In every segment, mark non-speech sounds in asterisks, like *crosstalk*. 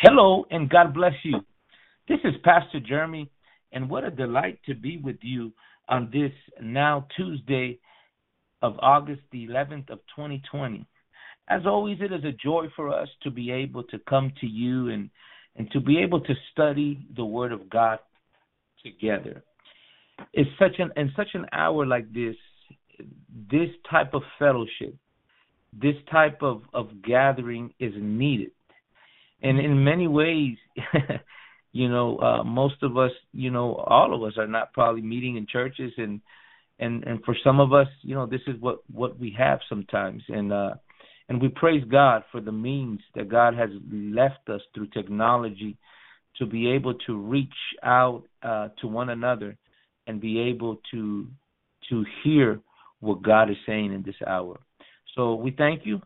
Hello and God bless you. This is Pastor Jeremy, and what a delight to be with you on this now Tuesday of August the 11th of 2020. As always, it is a joy for us to be able to come to you and, and to be able to study the Word of God together. It's such an in such an hour like this, this type of fellowship, this type of, of gathering is needed. And in many ways, *laughs* you know, uh, most of us, you know, all of us are not probably meeting in churches. And and and for some of us, you know, this is what what we have sometimes. And uh and we praise God for the means that God has left us through technology to be able to reach out uh to one another and be able to to hear what God is saying in this hour. So we thank you,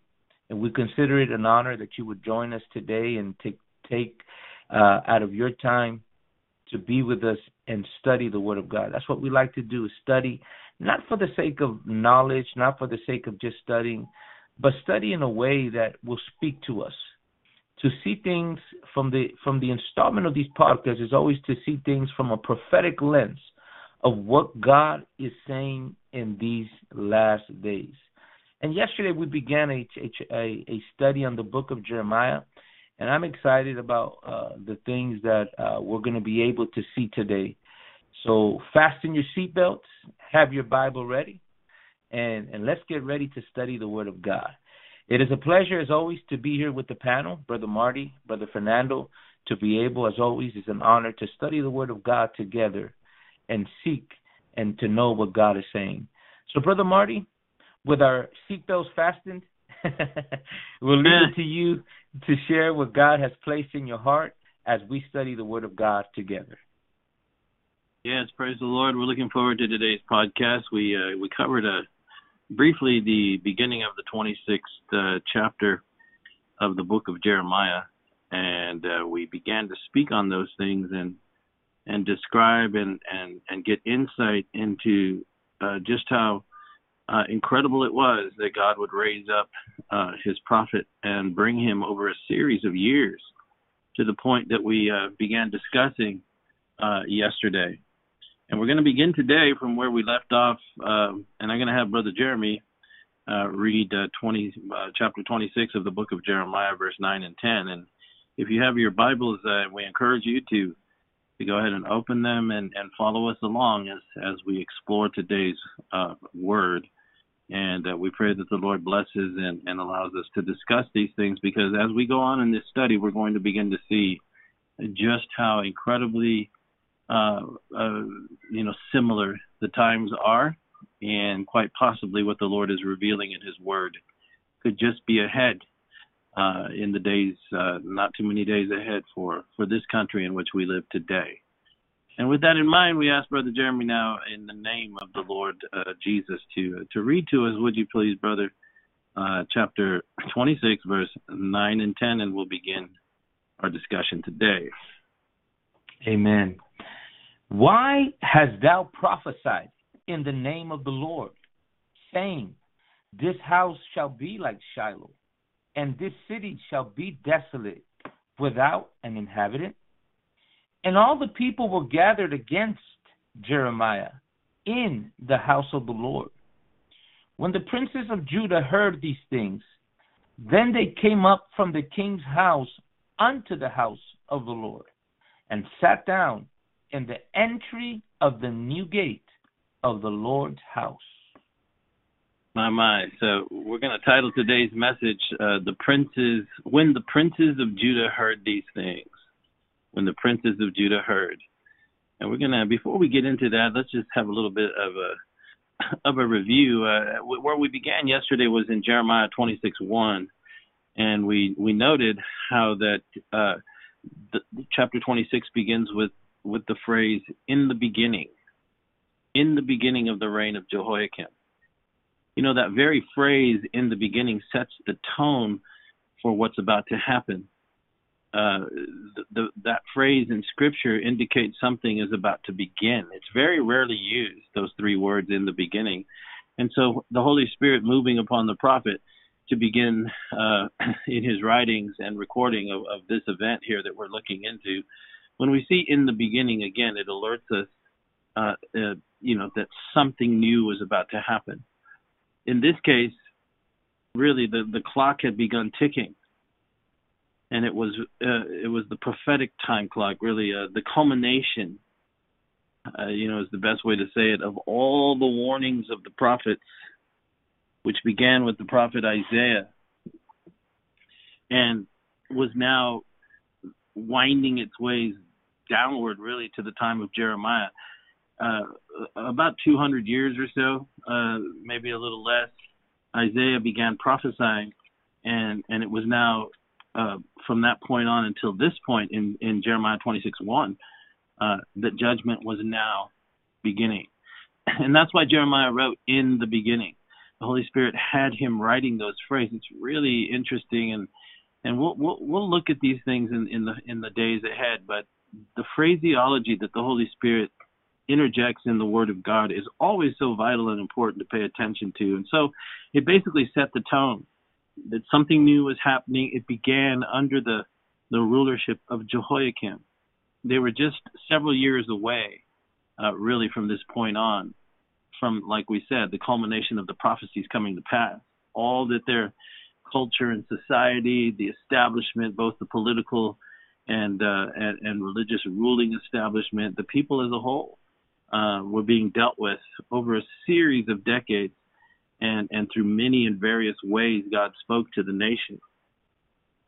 and we consider it an honor that you would join us today and take take uh, out of your time to be with us and study the Word of God. That's what we like to do: is study, not for the sake of knowledge, not for the sake of just studying, but study in a way that will speak to us. To see things from the from the installment of these podcasts is always to see things from a prophetic lens of what God is saying in these last days. And yesterday we began a, a, a study on the book of Jeremiah, and I'm excited about uh, the things that uh, we're going to be able to see today. So fasten your seatbelts, have your Bible ready, and, and let's get ready to study the Word of God. It is a pleasure, as always, to be here with the panel, Brother Marty, Brother Fernando. To be able, as always, is an honor to study the Word of God together and seek and to know what God is saying. So, Brother Marty, with our seatbelts fastened, *laughs* we'll leave it to you to share what God has placed in your heart as we study the Word of God together. Yes, praise the Lord. We're looking forward to today's podcast. We uh, we covered a, uh, briefly the beginning of the 26th uh, chapter of the book of Jeremiah, and uh, we began to speak on those things and and describe and and and get insight into uh, just how uh, incredible it was that God would raise up uh, his prophet and bring him over a series of years to the point that we uh, began discussing uh, yesterday. And we're going to begin today from where we left off, um, and I'm going to have Brother Jeremy uh, read 20, chapter 26 of the book of Jeremiah, verse 9 and 10. And if you have your Bibles, we encourage you to to go ahead and open them and, and follow us along as, as we explore today's uh, word. And uh, we pray that the Lord blesses and, and allows us to discuss these things because as we go on in this study, we're going to begin to see just how incredibly, uh, uh you know, similar the times are, and quite possibly what the Lord is revealing in His Word could just be ahead uh, in the days, uh, not too many days ahead for, for this country in which we live today. And with that in mind, we ask Brother Jeremy now, in the name of the Lord uh, Jesus, to to read to us, would you please, Brother, uh, chapter 26, verse 9 and 10, and we'll begin our discussion today. Amen. Why hast thou prophesied in the name of the Lord, saying, This house shall be like Shiloh, and this city shall be desolate without an inhabitant? And all the people were gathered against Jeremiah in the house of the Lord. When the princes of Judah heard these things, then they came up from the king's house unto the house of the Lord, and sat down in the entry of the new gate of the Lord's house. My my. So we're going to title today's message uh, "The Princes." When the princes of Judah heard these things, when the princes of Judah heard, and we're gonna before we get into that, let's just have a little bit of a *laughs* of a review. Uh, where we began yesterday was in Jeremiah 26:1, and we we noted how that uh, the, chapter 26 begins with with the phrase "in the beginning," in the beginning of the reign of Jehoiakim you know, that very phrase in the beginning sets the tone for what's about to happen. Uh, the, that phrase in scripture indicates something is about to begin. It's very rarely used, those three words in the beginning. And so the Holy Spirit moving upon the prophet to begin uh, *clears throat* in his writings and recording of, of, this event here that we're looking into. When we see in the beginning, again, it alerts us, uh, uh, you know, that something new was about to happen. In this case, really, the, the clock had begun ticking, and it was uh, it was the prophetic time clock, really, uh, the culmination. Uh, you know, is the best way to say it of all the warnings of the prophets which began with the prophet Isaiah and was now winding its ways downward, really, to the time of Jeremiah. Uh, about 200 years or so, uh, maybe a little less, Isaiah began prophesying, and and it was now uh, from that point on until this point in in Jeremiah 26:1 uh, that judgment was now beginning, *clears throat* and that's why Jeremiah wrote in the beginning the Holy Spirit had him writing those phrases. It's really interesting, and and we'll we'll, we'll look at these things in, in the in the days ahead. But the phraseology that the Holy Spirit interjects in the Word of God is always so vital and important to pay attention to. And so it basically set the tone that something new was happening. It began under the the rulership of Jehoiakim. They were just several years away, uh, really, from this point on from, like we said, the culmination of the prophecies coming to pass. All that their culture and society, the establishment, both the political and uh, and, and, religious ruling establishment, the people as a whole, uh, were being dealt with over a series of decades, and and through many and various ways, God spoke to the nation.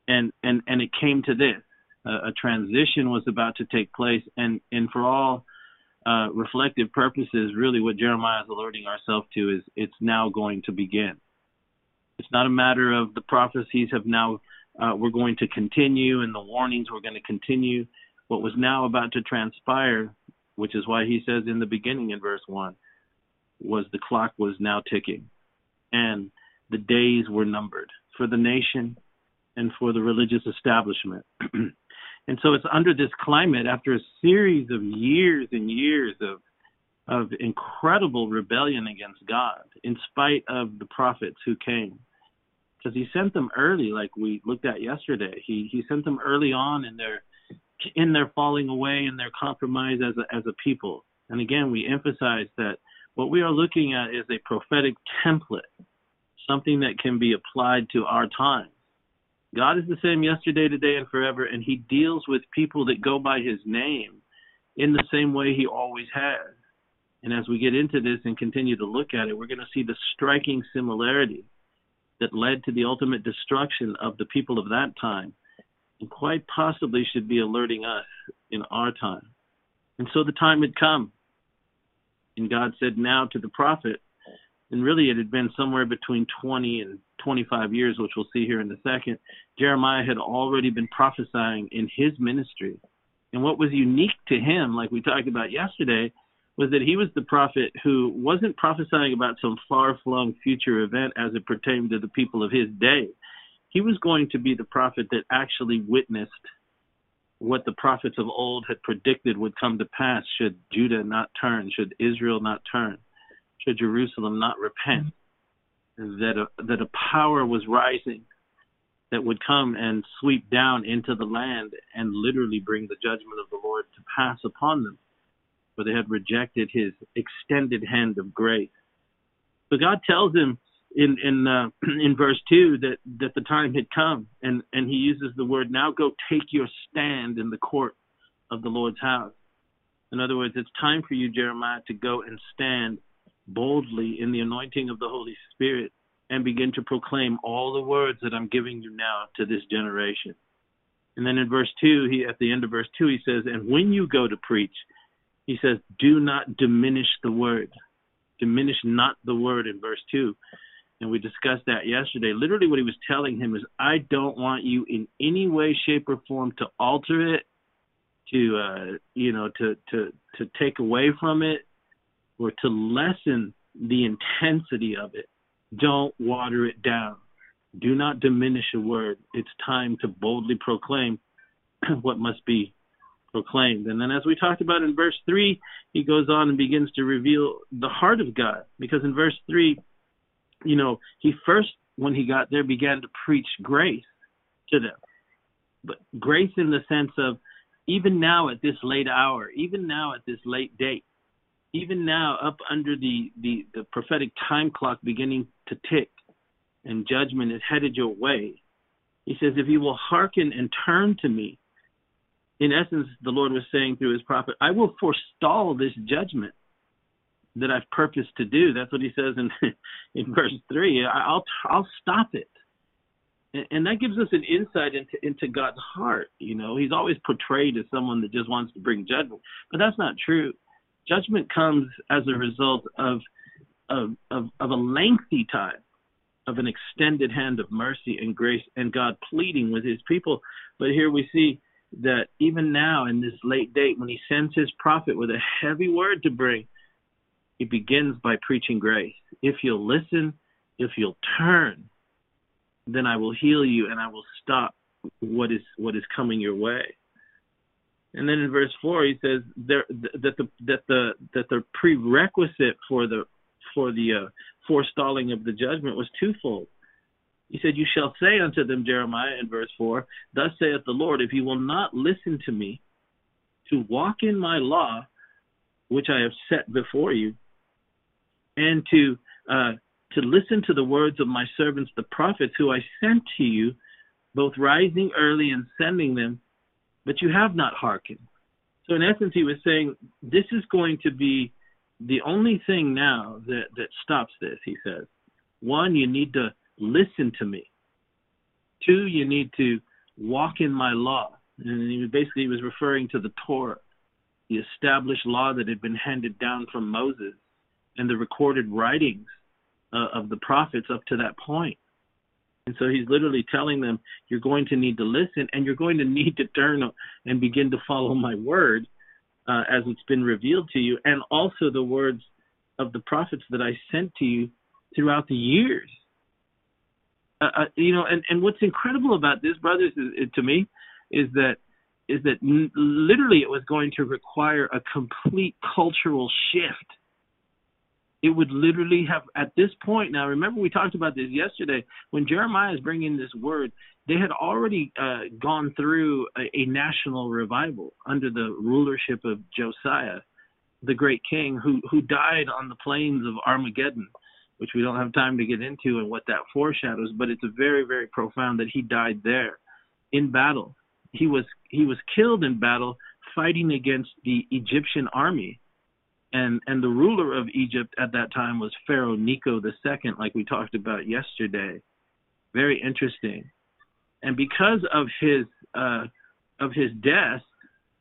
And and and it came to this: a transition was about to take place, and and for all uh, reflective purposes, really what Jeremiah is alerting ourselves to is it's now going to begin. It's not a matter of the prophecies have now, uh, we're going to continue and the warnings we're going to continue. What was now about to transpire, which is why he says in the beginning in verse 1, was the clock was now ticking and the days were numbered for the nation and for the religious establishment. *clears throat* And so it's under this climate, after a series of years and years of of incredible rebellion against God, in spite of the prophets who came, because He sent them early, like we looked at yesterday. He He sent them early on in their in their falling away and their compromise as a as a people. And again, we emphasize that what we are looking at is a prophetic template, something that can be applied to our time. God is the same yesterday, today, and forever, and He deals with people that go by His name in the same way He always has. And as we get into this and continue to look at it, we're going to see the striking similarity that led to the ultimate destruction of the people of that time, and quite possibly should be alerting us in our time. And so the time had come. And God said now to the prophet, and really it had been somewhere between 20 and 25 years, which we'll see here in a second, Jeremiah had already been prophesying in his ministry. And what was unique to him, like we talked about yesterday, was that he was the prophet who wasn't prophesying about some far flung future event as it pertained to the people of his day. He was going to be the prophet that actually witnessed what the prophets of old had predicted would come to pass. Should Judah not turn, should Israel not turn, should Jerusalem not repent? That a, that a power was rising that would come and sweep down into the land and literally bring the judgment of the Lord to pass upon them, for they had rejected His extended hand of grace. So God tells him in in uh, *clears throat* in verse two that that the time had come, and and He uses the word now. Go take your stand in the court of the Lord's house. In other words, it's time for you, Jeremiah, to go and stand boldly in the anointing of the Holy Spirit and begin to proclaim all the words that I'm giving you now to this generation. And then in verse 2, he at the end of verse 2 he says, "And when you go to preach, he says, do not diminish the word. Diminish not the word in verse 2." And we discussed that yesterday. Literally what he was telling him is, "I don't want you in any way shape or form to alter it, to uh, you know, to to to take away from it, or to lessen the intensity of it. Don't water it down. Do not diminish a word. It's time to boldly proclaim *clears throat* what must be proclaimed. And then, as we talked about in verse 3, he goes on and begins to reveal the heart of God. Because in verse 3, you know, he first when he got there, began to preach grace to them. But grace in the sense of even now at this late hour, even now at this late date, even now up under the, the, the prophetic time clock beginning to tick and judgment is headed your way, he says, if you will hearken and turn to me, in essence, the Lord was saying through his prophet, I will forestall this judgment that I've purposed to do. That's what he says in *laughs* in verse three. I'll I'll stop it, and, and that gives us an insight into into God's heart. You know, He's always portrayed as someone that just wants to bring judgment, but that's not true. Judgment comes as a result of of of, of a lengthy time of an extended hand of mercy and grace and God pleading with his people. But here we see that even now in this late date, when he sends his prophet with a heavy word to bring, he begins by preaching grace. If you'll listen, if you'll turn, then I will heal you and I will stop what is what is coming your way. And then in verse four, he says there, that the that the that the prerequisite for the for the uh, forestalling of the judgment was twofold. He said, "You shall say unto them, Jeremiah, in verse four, Thus saith the Lord: If you will not listen to me, to walk in my law, which I have set before you, and to uh, to listen to the words of my servants the prophets who I sent to you, both rising early and sending them, but you have not hearkened. So in essence, he was saying this is going to be the only thing now that that stops this. He says, one, you need to listen to me. Two, you need to walk in my law. And he basically was referring to the Torah, the established law that had been handed down from Moses and the recorded writings uh, of the prophets up to that point. And so he's literally telling them, you're going to need to listen and you're going to *laughs* need to turn and begin to follow my word uh, as it's been revealed to you, and also the words of the prophets that I sent to you throughout the years. Uh, uh, you know, and, and what's incredible about this, brothers, is, to me, is that is that literally it was going to require a complete cultural shift it would literally have at this point now remember we talked about this yesterday when jeremiah is bringing this word they had already uh, gone through a, a, national revival under the rulership of josiah the great king who who died on the plains of armageddon which we don't have time to get into and what that foreshadows but it's very very profound that he died there in battle. He was he was killed in battle fighting against the egyptian army and and the ruler of Egypt at that time was Pharaoh Necho II, like we talked about yesterday. Very interesting. And because of his uh, of his death,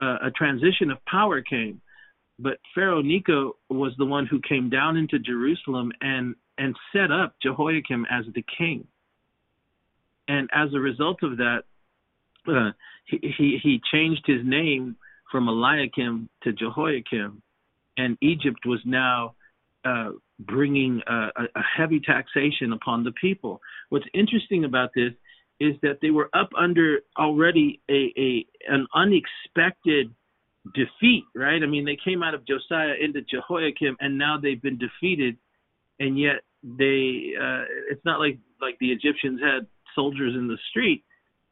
uh, a transition of power came. But Pharaoh Necho was the one who came down into Jerusalem and and set up Jehoiakim as the king. And as a result of that, uh, he, he he changed his name from Eliakim to Jehoiakim and Egypt was now uh, bringing a, a, heavy taxation upon the people. What's interesting about this is that they were up under already a, a an unexpected defeat, right? I mean, they came out of Josiah into Jehoiakim, and now they've been defeated, and yet they uh, it's not like like the Egyptians had soldiers in the street,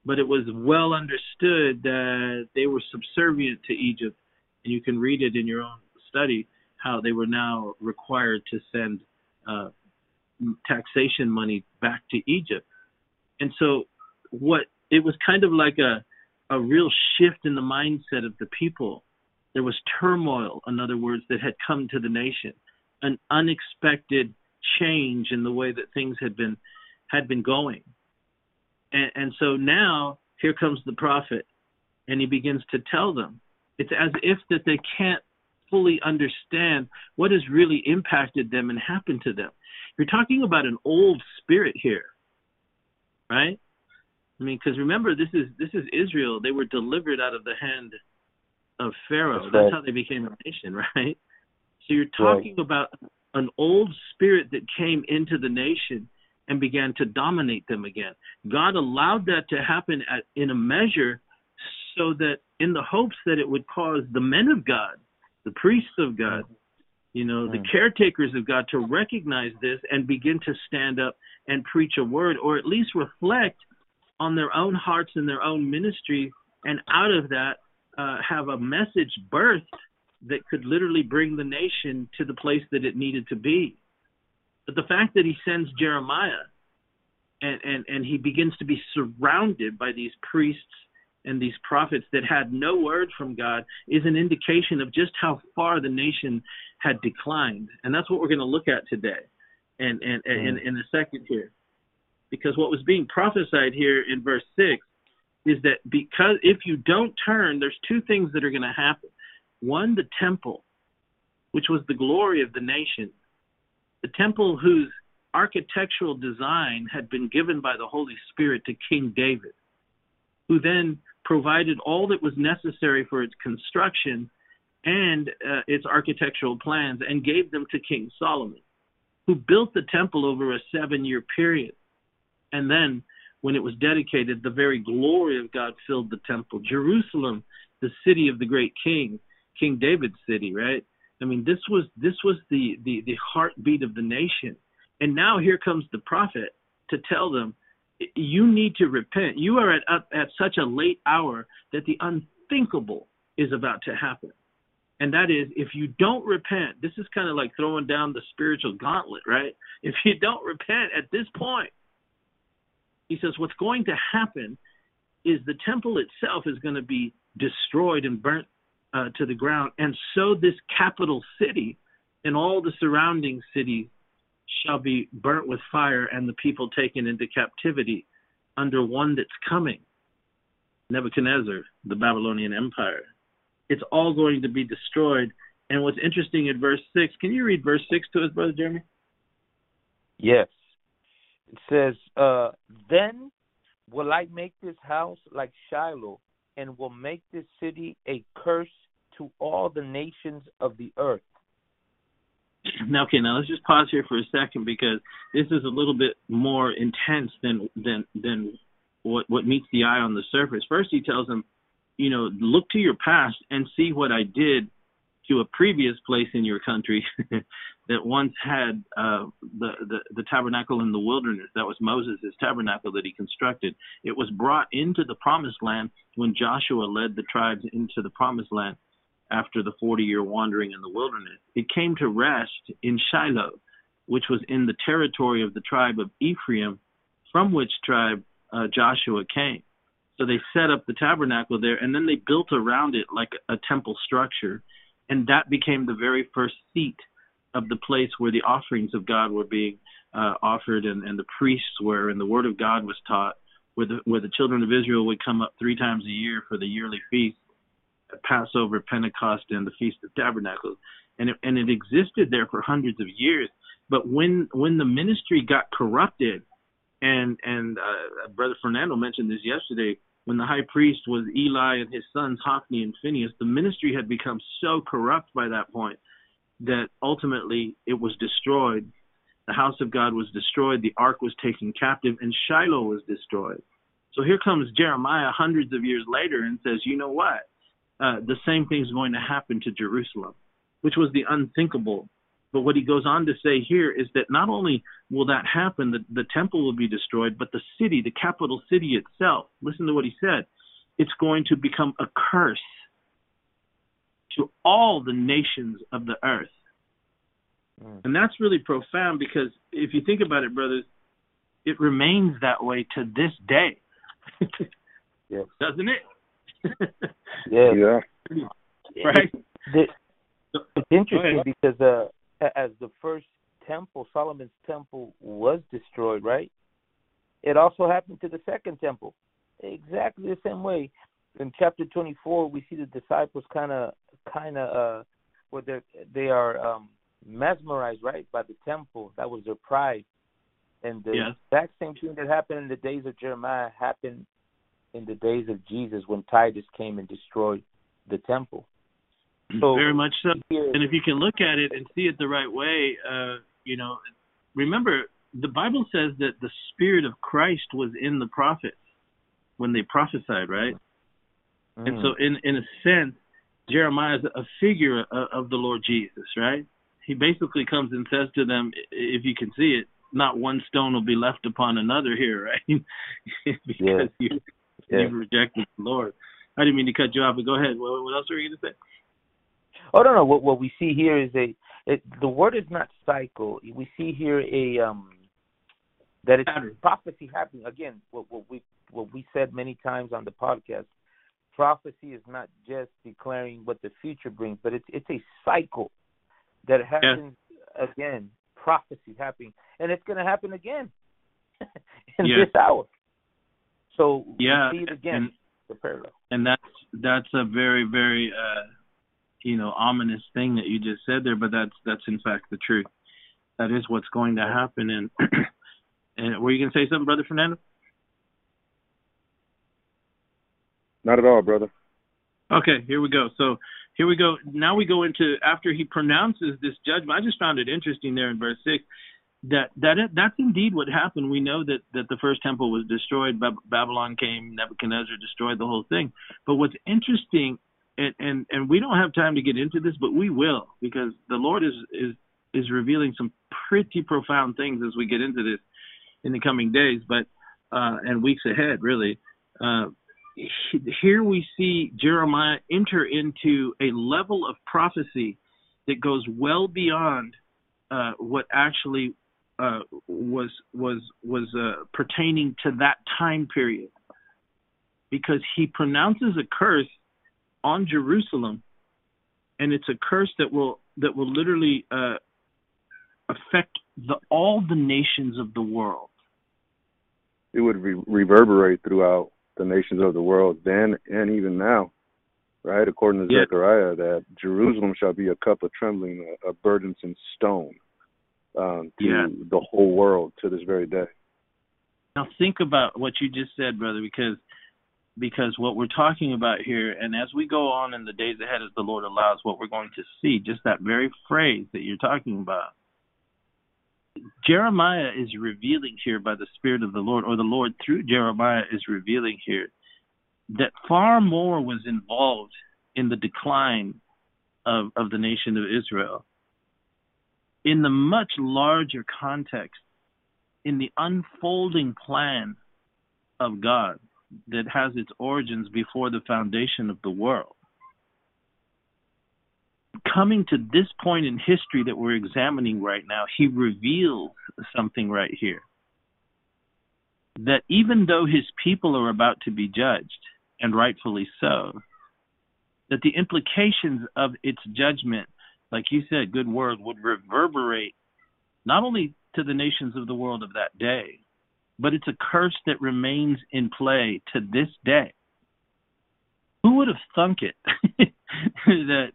but it was well understood that they were subservient to Egypt, and you can read it in your own study how they were now required to send uh, taxation money back to Egypt. And so, what it was kind of like a a real shift in the mindset of the people. There was turmoil, in other words, that had come to the nation, an unexpected change in the way that things had been had been going. And, and so now here comes the prophet, and he begins to tell them. It's as if that they can't fully understand what has really impacted them and happened to them. You're talking about an old spirit here, right? I mean, because remember, this is this is Israel. They were delivered out of the hand of Pharaoh. That's, That's how they became a nation, *laughs* right? So you're talking right. about an old spirit that came into the nation and began to dominate them again. God allowed that to happen at, in a measure so that in the hopes that it would cause the men of God the priests of God You know, Mm. the caretakers of God to recognize this and begin to stand up and preach a word, or at least reflect on their own hearts and their own ministry, and out of that, uh, have a message birthed that could literally bring the nation to the place that it needed to be. But the fact that he sends Jeremiah and, and, and he begins to be surrounded by these priests and these prophets that had no word from God is an indication of just how far the nation had declined. And that's what we're going to look at today and, and, and in, mm. in a second here. Because what was being prophesied here in verse 6 is that because if you don't turn, there's two things that are going to happen. One, the temple, which was the glory of the nation, the temple whose architectural design had been given by the Holy Spirit to King David, who then provided all that was necessary for its construction and uh, its architectural plans and gave them to King Solomon, who built the temple over a seven year period. And then, when it was dedicated, the very glory of God filled the temple. Jerusalem, the city of the great king, King David's city, right? I mean, this was this was the the the heartbeat of the nation. And now here comes the prophet to tell them, you need to repent. You are at up at such a late hour that the unthinkable is about to happen. And that is, if you don't repent, this is kind of like throwing down the spiritual gauntlet, right? If you don't repent at this point, he says, what's going to happen is the temple itself is going to be destroyed and burnt uh, to the ground. And so this capital city and all the surrounding cities shall be burnt with fire and the people taken into captivity under one that's coming Nebuchadnezzar, the Babylonian Empire. It's all going to be destroyed. And what's interesting in verse 6, can you read verse 6 to us, Brother Jeremy? Yes. It says, uh, Then will I make this house like Shiloh, and will make this city a curse to all the nations of the earth. Now, okay, now let's just pause here for a second because this is a little bit more intense than than than what what meets the eye on the surface. First, he tells them, you know, look to your past and see what I did to a previous place in your country *laughs* that once had uh, the, the the tabernacle in the wilderness. That was Moses' tabernacle that he constructed. It was brought into the promised land when Joshua led the tribes into the promised land after the 40 year wandering in the wilderness. It came to rest in Shiloh, which was in the territory of the tribe of Ephraim, from which tribe uh, Joshua came. So they set up the tabernacle there, and then they built around it like a temple structure, and that became the very first seat of the place where the offerings of God were being uh, offered, and, and the priests were, and the word of God was taught, where the, where the children of Israel would come up three times a year for the yearly feast. Passover, Pentecost, and the Feast of Tabernacles, and it, and it existed there for hundreds of years. But when when the ministry got corrupted, and and uh, Brother Fernando mentioned this yesterday, when the high priest was Eli and his sons Hophni and Phinehas, the ministry had become so corrupt by that point that ultimately it was destroyed. The house of God was destroyed. The ark was taken captive, and Shiloh was destroyed. So here comes Jeremiah hundreds of years later and says, you know what? Uh, the same thing is going to happen to Jerusalem, which was the unthinkable. But what he goes on to say here is that not only will that happen, the, the temple will be destroyed, but the city, the capital city itself, listen to what he said, it's going to become a curse to all the nations of the earth. Mm. And that's really profound because if you think about it, brothers, it remains that way to this day. *laughs* Yes. Doesn't it? Yes. Yeah. *laughs* right? The- it's interesting ahead. because uh, as the first temple, Solomon's temple, was destroyed, right? It also happened to the second temple, exactly the same way. In chapter 24, we see the disciples kind of, kind of, uh, where they they are um, mesmerized, right, by the temple. That was their pride, and the Yes. exact same thing that happened in the days of Jeremiah happened in the days of Jesus when Titus came and destroyed the temple. So Very much so. here, And if you can look at it and see it the right way, uh, you know, remember the Bible says that the Spirit of Christ was in the prophets when they prophesied, right? And mm, so, in in a sense, Jeremiah is a figure of, of the Lord Jesus, right? he basically comes and says to them, if you can see it, not one stone will be left upon another here, *laughs* right? *laughs* because yeah. you, yeah. you've rejected the Lord. I didn't mean to cut you off, but go ahead. What, what else were you going to say? Oh no, no. What what we see here is a it, the word is not cycle. We see here a um that it's prophecy happening again. What what we what we said many times on the podcast. Prophecy is not just declaring what the future brings, but it's it's a cycle that happens yeah. again. Prophecy happening, and it's going to happen again *laughs* in yeah. this hour. So yeah, see it again. And, the parallel. And that's that's a very very uh, you know ominous thing that you just said there, but that's that's in fact the truth. That is what's going to happen. And *clears throat* and were you going to say something, brother Fernando? Not at all, brother. Okay, here we go. So here we go. Now we go into after he pronounces this judgment. I just found it interesting there in verse six that that that's indeed what happened. We know that that the first temple was destroyed. Babylon came, Nebuchadnezzar destroyed the whole thing. But what's interesting, and and and we don't have time to get into this, but we will because the Lord is is is revealing some pretty profound things as we get into this in the coming days, but uh, and weeks ahead, really. Uh, here we see Jeremiah enter into a level of prophecy that goes well beyond uh, what actually uh, was was was uh, pertaining to that time period, because he pronounces a curse on Jerusalem, and it's a curse that will that will literally uh, affect the all the nations of the world. It would re- reverberate throughout the nations of the world then and even now, right? According to yeah. Zechariah, that Jerusalem shall be a cup of trembling, a, a burdensome stone um, to yeah. the whole world to this very day. Now think about what you just said, brother, because because what we're talking about here, and as we go on in the days ahead, as the Lord allows, what we're going to see, just that very phrase that you're talking about. Jeremiah is revealing here by the Spirit of the Lord, or the Lord through Jeremiah is revealing here that far more was involved in the decline of, of the nation of Israel in the much larger context, in the unfolding plan of God that has its origins before the foundation of the world. Coming to this point in history that we're examining right now, he reveals something right here. That even though his people are about to be judged, and rightfully so, that the implications of its judgment like you said, good word would reverberate not only to the nations of the world of that day, but it's a curse that remains in play to this day. Who would have thunk it *laughs* that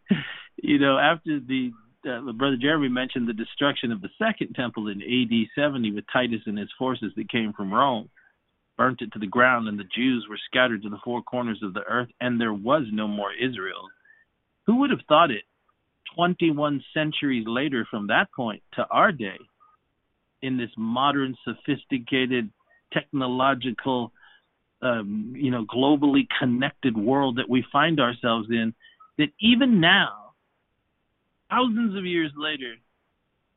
you know after the uh, brother Jeremy mentioned the destruction of the second temple in AD 70 with Titus and his forces that came from Rome, burnt it to the ground, and the Jews were scattered to the four corners of the earth, and there was no more Israel. Who would have thought it 21 centuries later from that point to our day, in this modern, sophisticated, technological, um, you know, globally connected world that we find ourselves in, that even now, thousands of years later,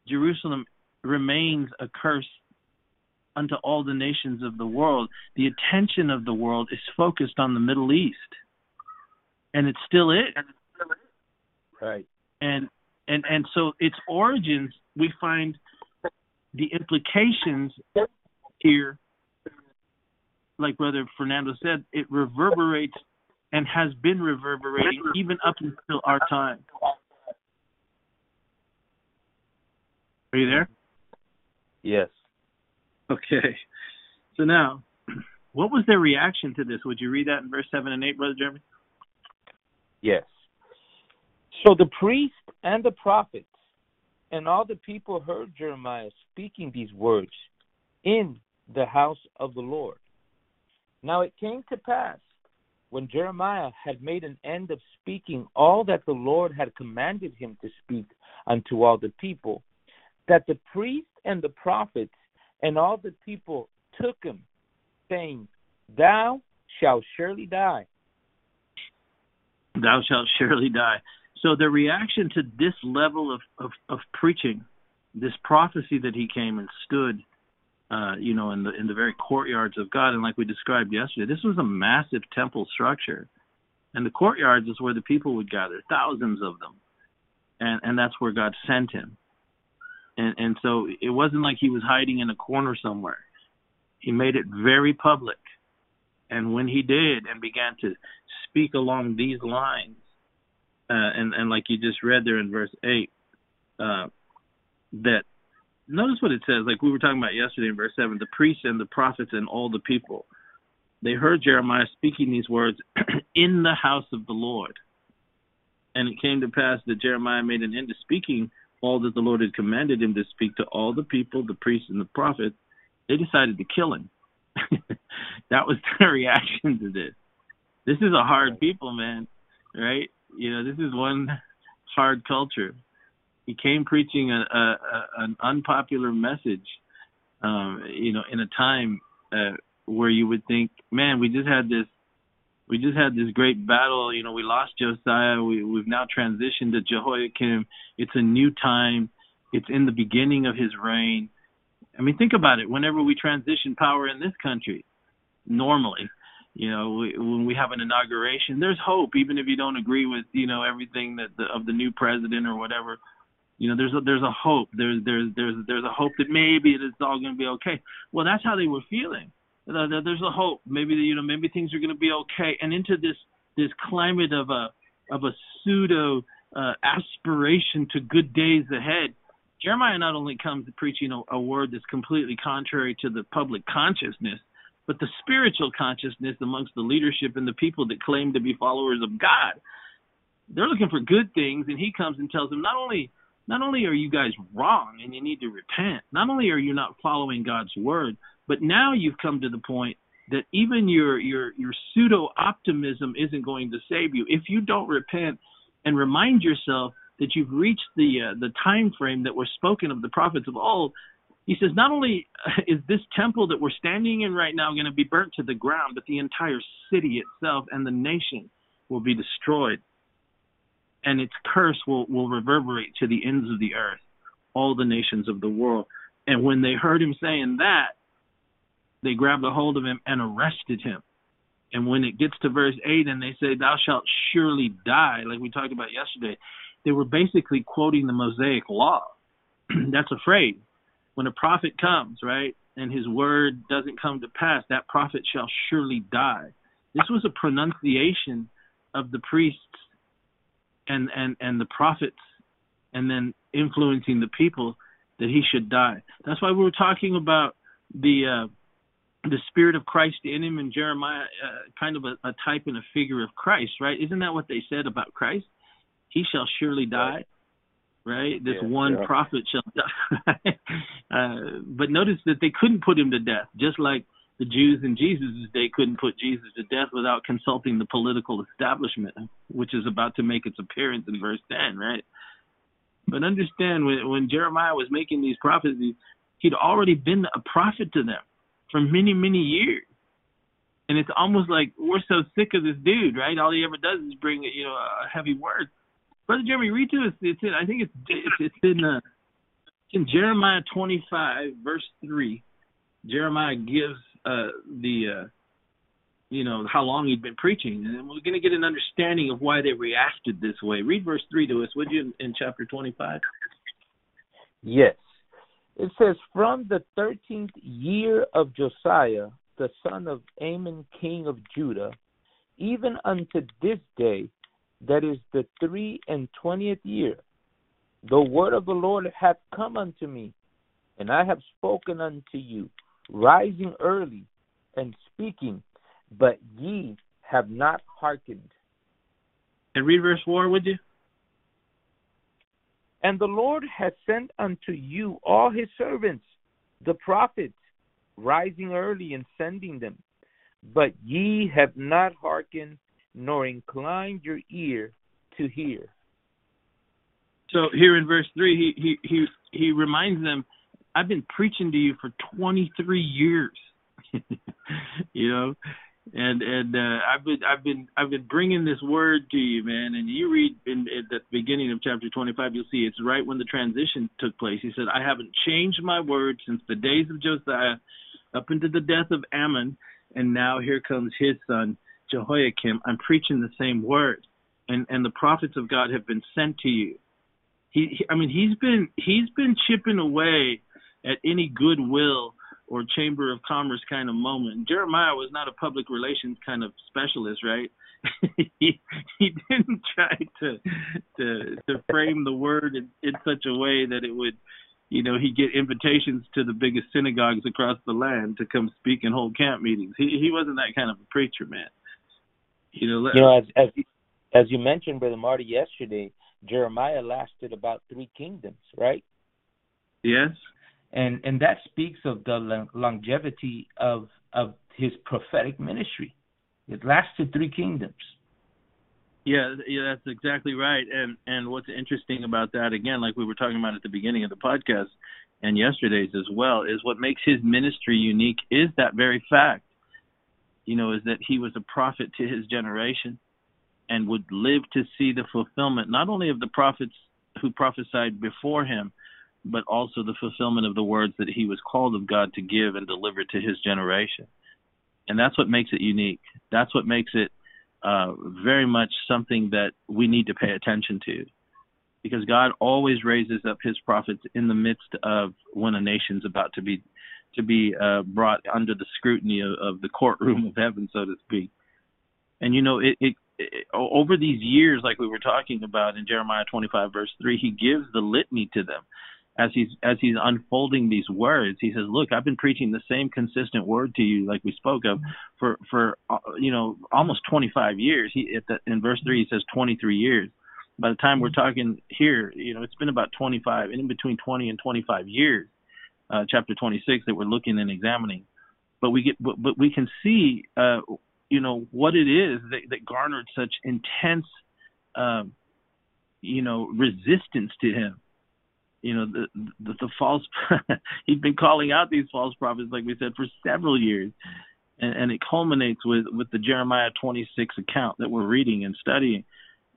Jerusalem remains a curse unto all the nations of the world. The attention of the world is focused on the Middle East, and it still is. Right and and and so its origins we find the implications here like brother fernando said it reverberates and has been reverberating even up until our time. Are you there? Yes. Okay. So now what was their reaction to this? Would you read that in verse 7 and 8 brother jeremy? Yes so the priest and the prophets and all the people heard Jeremiah speaking these words in the house of the Lord. Now it came to pass when Jeremiah had made an end of speaking all that the Lord had commanded him to speak unto all the people, that the priest and the prophets and all the people took him, saying, Thou shalt surely die. Thou shalt surely die. So the reaction to this level of, of, of preaching, this prophecy that he came and stood, uh, you know, in the in the very courtyards of God, and like we described yesterday, this was a massive temple structure, and the courtyards is where the people would gather, thousands of them, and and that's where God sent him, and and so it wasn't like he was hiding in a corner somewhere. He made it very public, and when he did and began to speak along these lines, uh, and and like you just read there in verse eight, uh, that notice what it says. Like we were talking about yesterday in verse seven, the priests and the prophets and all the people, they heard Jeremiah speaking these words *clears throat* in the house of the Lord. And it came to pass that Jeremiah made an end of speaking all that the Lord had commanded him to speak to all the people, the priests and the prophets. They decided to kill him. *laughs* that was their *laughs* reaction to this. This is a hard people, man. Right? You know, this is one *laughs* hard culture. He came preaching a, a, a an unpopular message, um, you know, in a time uh, where you would think, man, we just had this, we just had this great battle. You know, we lost Josiah. We, we've now transitioned to Jehoiakim. It's a new time. It's in the beginning of his reign. I mean, think about it. Whenever we transition power in this country, normally, you know, we, when we have an inauguration, there's hope, even if you don't agree with, you know, everything that the, of the new president or whatever. You know, there's a, there's a hope. There's there's there's there's a hope that maybe it's all going to be okay. Well, that's how they were feeling. There's a hope. Maybe you know, maybe things are going to be okay. And into this this climate of a of a pseudo uh, aspiration to good days ahead, Jeremiah not only comes preaching a, a word that's completely contrary to the public consciousness, but the spiritual consciousness amongst the leadership and the people that claim to be followers of God. They're looking for good things, and he comes and tells them not only not only are you guys wrong and you need to repent, not only are you not following God's word, but now you've come to the point that even your your your pseudo optimism isn't going to save you if you don't repent and remind yourself that you've reached the uh, the time frame that was spoken of the prophets of old he says, not only uh, is this temple that we're standing in right now going to be burnt to the ground, but the entire city itself and the nation will be destroyed. And its curse will, will reverberate to the ends of the earth, all the nations of the world. And when they heard him saying that, they grabbed a hold of him and arrested him. And when it gets to verse 8 and they say, Thou shalt surely die, like we talked about yesterday, they were basically quoting the Mosaic law. *clears throat* That's a phrase when a prophet comes, right, and his word doesn't come to pass, that prophet shall surely die. This was a pronunciation of the priests and and and the prophets, and then influencing the people that he should die. That's why we were talking about the uh, the spirit of Christ in him and Jeremiah, uh, kind of a, a type and a figure of Christ, right? Isn't that what they said about Christ? He shall surely die right? This yeah, one yeah. prophet shall die. *laughs* uh, but notice that they couldn't put him to death, just like the Jews in Jesus' day couldn't put Jesus to death without consulting the political establishment, which is about to make its appearance in verse 10, right? But understand, when, when Jeremiah was making these prophecies, he'd already been a prophet to them for many, many years. And it's almost like we're so sick of this dude, right? All he ever does is bring, you know, a heavy word Brother Jeremy, read to us. It's in, I think it's it's, in uh, it's in Jeremiah 25 verse three. Jeremiah gives uh, the uh, you know how long he'd been preaching, and we're going to get an understanding of why they reacted this way. Read verse three to us, would you, in, in chapter 25? Yes, it says, "From the thirteenth year of Josiah, the son of Amon, king of Judah, even unto this day." That is the three and twentieth year, the word of the Lord hath come unto me, and I have spoken unto you, rising early and speaking, but ye have not hearkened. And read verse 4, would you? And the Lord hath sent unto you all his servants, the prophets, rising early and sending them. But ye have not hearkened nor incline your ear to hear. So here in verse three, he he he he reminds them, I've been preaching to you for 23 years. *laughs* you know, and and uh, I've been I've been I've been bringing this word to you, man. And you read in at the beginning of chapter 25, you'll see it's right when the transition took place. He said, "I haven't changed my word since the days of Josiah, up into the death of Amon, and now here comes his son Jehoiakim. I'm preaching the same word, and and the prophets of God have been sent to you. He, he I mean, he's been he's been chipping away at any goodwill." or chamber of commerce kind of moment. Jeremiah was not a public relations kind of specialist, right? *laughs* he he didn't try to to to frame the word in, in such a way that it would you know he'd get invitations to the biggest synagogues across the land to come speak and hold camp meetings. He he wasn't that kind of a preacher, man. You know, let, you know as as as you mentioned, brother Marty, yesterday, Jeremiah lasted about three kingdoms, right? Yes and and that speaks of the longevity of of his prophetic ministry. It lasted three kingdoms. Yeah, yeah, that's exactly right. And and what's interesting about that, again, like we were talking about at the beginning of the podcast and yesterday's as well, is what makes his ministry unique is that very fact. You know, is that he was a prophet to his generation and would live to see the fulfillment not only of the prophets who prophesied before him, but also the fulfillment of the words that he was called of God to give and deliver to his generation. And that's what makes it unique. That's what makes it uh, very much something that we need to pay attention to. Because God always raises up his prophets in the midst of when a nation's about to be to be uh, brought under the scrutiny of, of the courtroom *laughs* of heaven, so to speak. And you know, it, it, it, over these years, like we were talking about in Jeremiah 25 verse 3, he gives the litany to them. As he's as he's unfolding these words he says look i've been preaching the same consistent word to you like we spoke of for for uh, you know almost 25 years. He the, in verse 3 he says 23 years. By the time we're talking here you know it's been about 25 in between 20 and 25 years uh, chapter 26 that we're looking and examining. But we get but, but we can see uh, you know what it is that, that garnered such intense um, you know resistance to him. You know the the, the false *laughs* he's been calling out these false prophets like we said for several years. And, and it culminates with with the Jeremiah 26 account that we're reading and studying.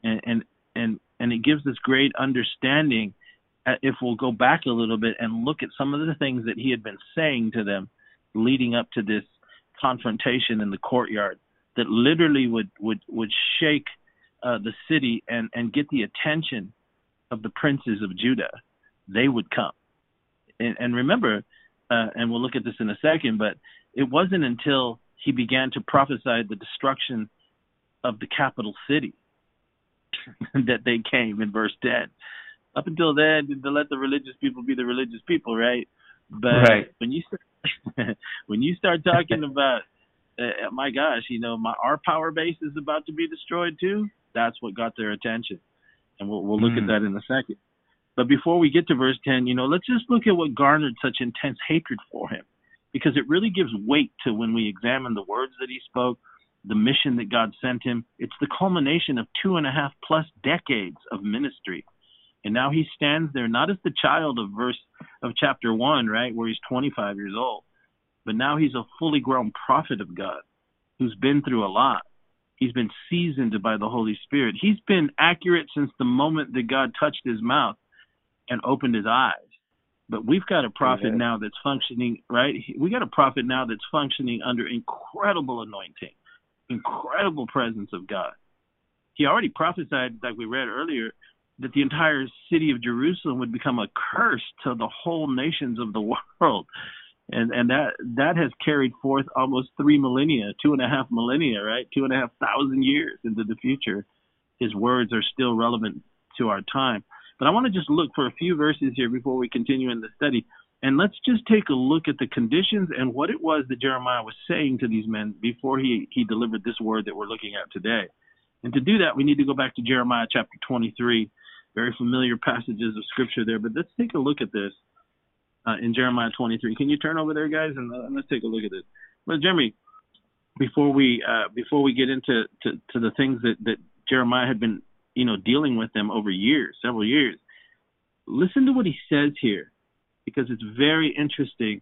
And and and, and it gives us great understanding if we'll go back a little bit and look at some of the things that he had been saying to them leading up to this confrontation in the courtyard that literally would would would shake uh, the city and and get the attention of the princes of Judah they would come. And, and remember, uh, and we'll look at this in a second, but it wasn't until he began to prophesy the destruction of the capital city *laughs* that they came in verse 10. Up until then, to let the religious people be the religious people, right? But right. when you start, *laughs* when you start talking *laughs* about, uh, my gosh, you know, my our power base is about to be destroyed too. That's what got their attention, and we'll we'll look mm. at that in a second. But before we get to verse 10, you know, let's just look at what garnered such intense hatred for him because it really gives weight to when we examine the words that he spoke, the mission that God sent him. It's the culmination of two and a half plus decades of ministry. And now he stands there not as the child of verse of chapter 1, right, where he's 25 years old, but now he's a fully grown prophet of God who's been through a lot. He's been seasoned by the Holy Spirit. He's been accurate since the moment that God touched his mouth and opened his eyes. But we've got a prophet Amen. now that's functioning, right? We got a prophet now that's functioning under incredible anointing, incredible presence of God. He already prophesied, like we read earlier, that the entire city of Jerusalem would become a curse to the whole nations of the *laughs* world. And and that that has carried forth almost three millennia, two and a half millennia, right? Two and a half thousand years into the future. His words are still relevant to our time. But I want to just look for a few verses here before we continue in the study. And let's just take a look at the conditions and what it was that Jeremiah was saying to these men before he, he delivered this word that we're looking at today. And to do that, we need to go back to Jeremiah chapter 23, very familiar passages of scripture there. But let's take a look at this uh, in Jeremiah 23. Can you turn over there, guys, and uh, let's take a look at this. Well, Jeremy, before we uh, before we get into to, to the things that, that Jeremiah had been you know, dealing with them over years, several years. Listen to what he says here, because it's very interesting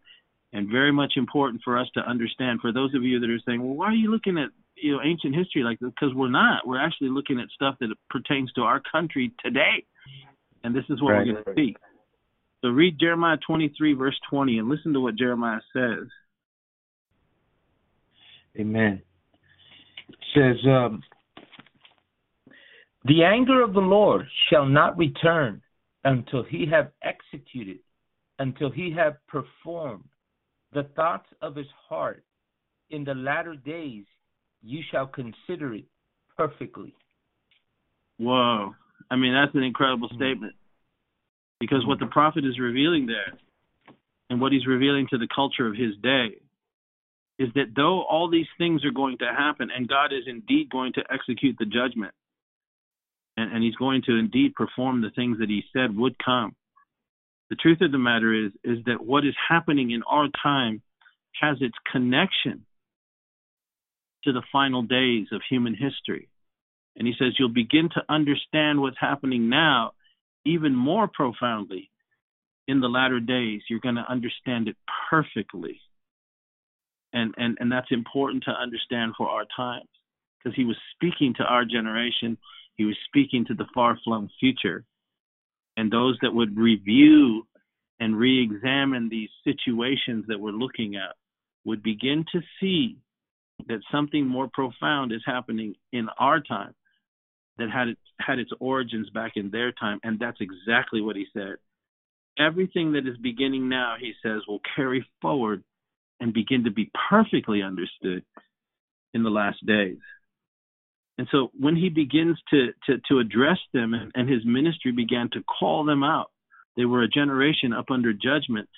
and very much important for us to understand. For those of you that are saying, "Well, why are you looking at you know ancient history like this?" Because we're not. We're actually looking at stuff that pertains to our country today, and this is what right, we're going to see. So read Jeremiah 23 verse 20 and listen to what Jeremiah says. Amen. It says, um, "The anger of the Lord shall not return until He have executed, until He have performed." the thoughts of his heart. In the latter days you shall consider it perfectly. Whoa. I mean, that's an incredible mm-hmm. statement. Because what the prophet is revealing there, and what he's revealing to the culture of his day, is that though all these things are going to happen, and God is indeed going to execute the judgment, and, and he's going to indeed perform the things that he said would come, the truth of the matter is is that what is happening in our time has its connection to the final days of human history. And he says you'll begin to understand what's happening now even more profoundly in the latter days. You're going to understand it perfectly. And and and that's important to understand for our times because he was speaking to our generation, he was speaking to the far-flung future and those that would review and re examine these situations that we're looking at would begin to see that something more profound is happening in our time that had it, had its origins back in their time and that's exactly what he said everything that is beginning now he says will carry forward and begin to be perfectly understood in the last days and so when he begins to to, to address them and, and his ministry began to call them out they were a generation up under judgment.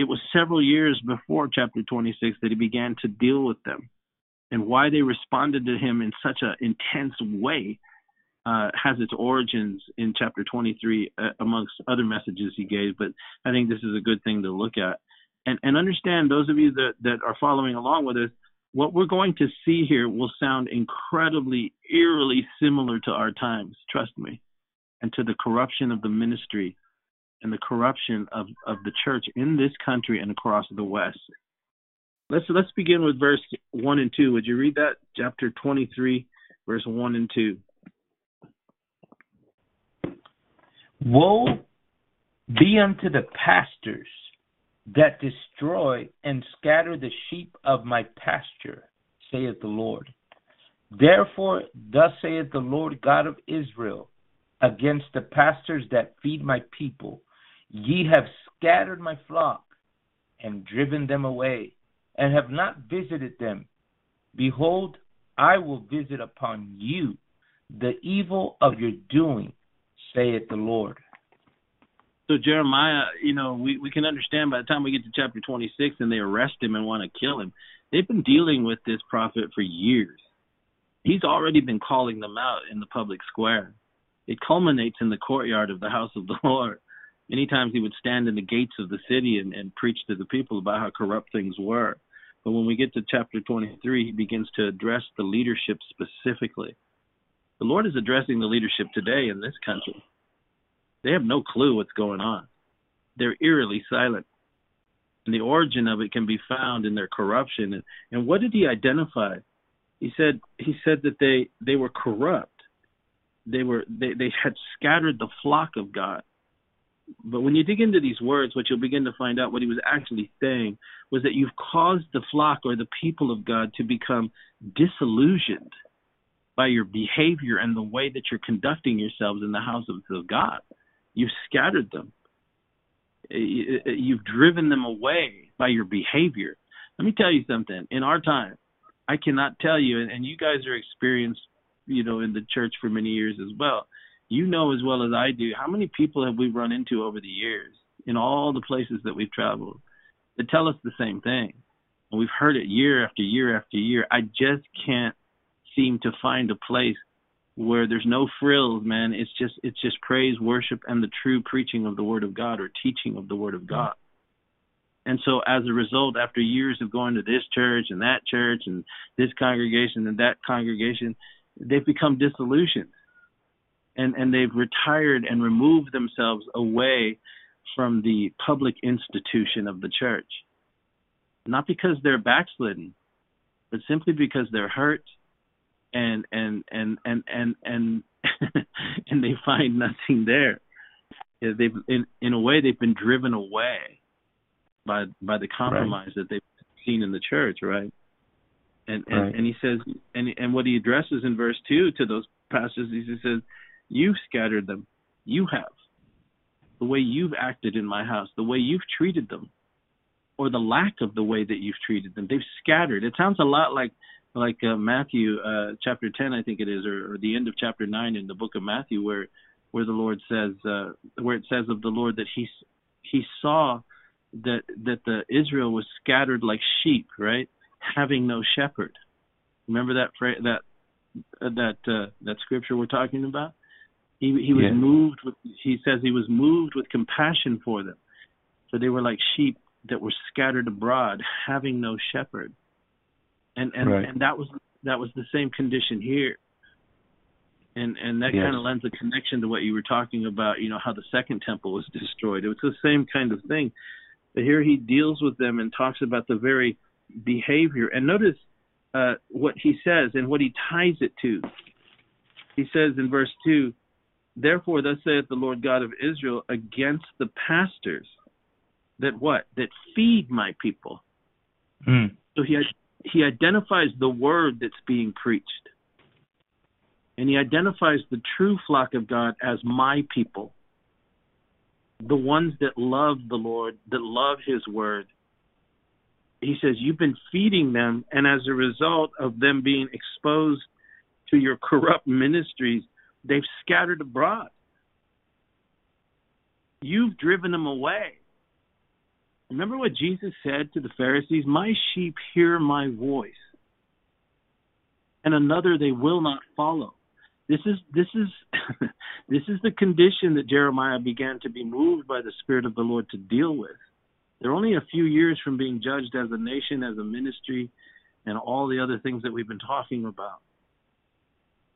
It was several years before chapter 26 that he began to deal with them. And why they responded to him in such an intense way uh, has its origins in chapter 23, uh, amongst other messages he gave. But I think this is a good thing to look at. And, and understand, those of you that, that are following along with us, what we're going to see here will sound incredibly, eerily similar to our times, trust me, and to the corruption of the ministry and the corruption of, of the church in this country and across the West. Let's let's begin with verse one and two. Would you read that? Chapter twenty three, verse one and two. Woe be unto the pastors that destroy and scatter the sheep of my pasture, saith the Lord. Therefore, thus saith the Lord God of Israel, against the pastors that feed my people, Ye have scattered my flock and driven them away, and have not visited them. Behold, I will visit upon you the evil of your doing, saith the Lord. So Jeremiah, you know, we, we can understand by the time we get to chapter 26 and they arrest him and want to kill him, they've been dealing with this prophet for years. He's already been calling them out in the public square. It culminates in the courtyard of the house of the *laughs* Lord many times he would stand in the gates of the city and, and preach to the people about how corrupt things were. But when we get to chapter 23, he begins to address the leadership specifically. The Lord is addressing the leadership today in this country. They have no clue what's going on. They're eerily silent. And the origin of it can be found in their corruption. And, and what did he identify? He said he said that they, they were corrupt. They were they, they had scattered the flock of God but when you dig into these words, what you'll begin to find out what he was actually saying was that you've caused the flock or the people of God to become disillusioned by your behavior and the way that you're conducting yourselves in the house of God. You've scattered them. Eh, eh, eh, you've driven them away by your behavior. Let me tell you something. In our time, I cannot tell you, and you guys are experienced, you know, in the church for many years as well you know as well as I do how many people have we run into over the years in all the places that we've traveled that tell us the same thing. And we've heard it year after year after year. I just can't seem to find a place where there's no frills, man. It's just it's just praise, worship, and the true preaching of the Word of God or teaching of the Word of God. And so, as a result, after years of going to this church and that church and this congregation and that congregation, they've become disillusioned and and they've retired and removed themselves away from the public institution of the church not because they're backslidden, but simply because they're hurt and and and and and and *laughs* and they find nothing there. They've in in a way they've been driven away by by the compromise right. that they've seen in the church, right? And and, right. and he says and and what he addresses in verse two to those pastors, is he says, "You scattered them, you have the way you've acted in my house, the way you've treated them, or the lack of the way that you've treated them. They've scattered. It sounds a lot like like uh, Matthew uh, chapter 10, I think it is, or, or, the end of chapter 9 in the book of Matthew, where where the Lord says, uh, where it says of the Lord that he he saw that that the Israel was scattered like sheep, right, having no shepherd. Remember that that that uh, that scripture we're talking about? He he was yeah. moved with. He says he was moved with compassion for them, for they were like sheep that were scattered abroad, having no shepherd. And and right. and that was that was the same condition here. And and that yes. kind of lends a connection to what you were talking about. You know how the second temple was destroyed. It was the same kind of thing. But here he deals with them and talks about the very behavior. And notice uh, what he says and what he ties it to. He says in verse 2 Therefore, thus saith the Lord God of Israel against the pastors that what? That feed my people. Mm. So he he identifies the word that's being preached. And he identifies the true flock of God as my people. The ones that love the Lord, that love his word. He says, You've been feeding them, and as a result of them being exposed to your corrupt ministries, they've scattered abroad. You've driven them away. Remember what Jesus said to the Pharisees? My sheep hear my voice, and another they will not follow. This is this is *laughs* this is the condition that Jeremiah began to be moved by the Spirit of the Lord to deal with. They're only a few years from being judged as a nation, as a ministry, and all the other things that we've been talking about.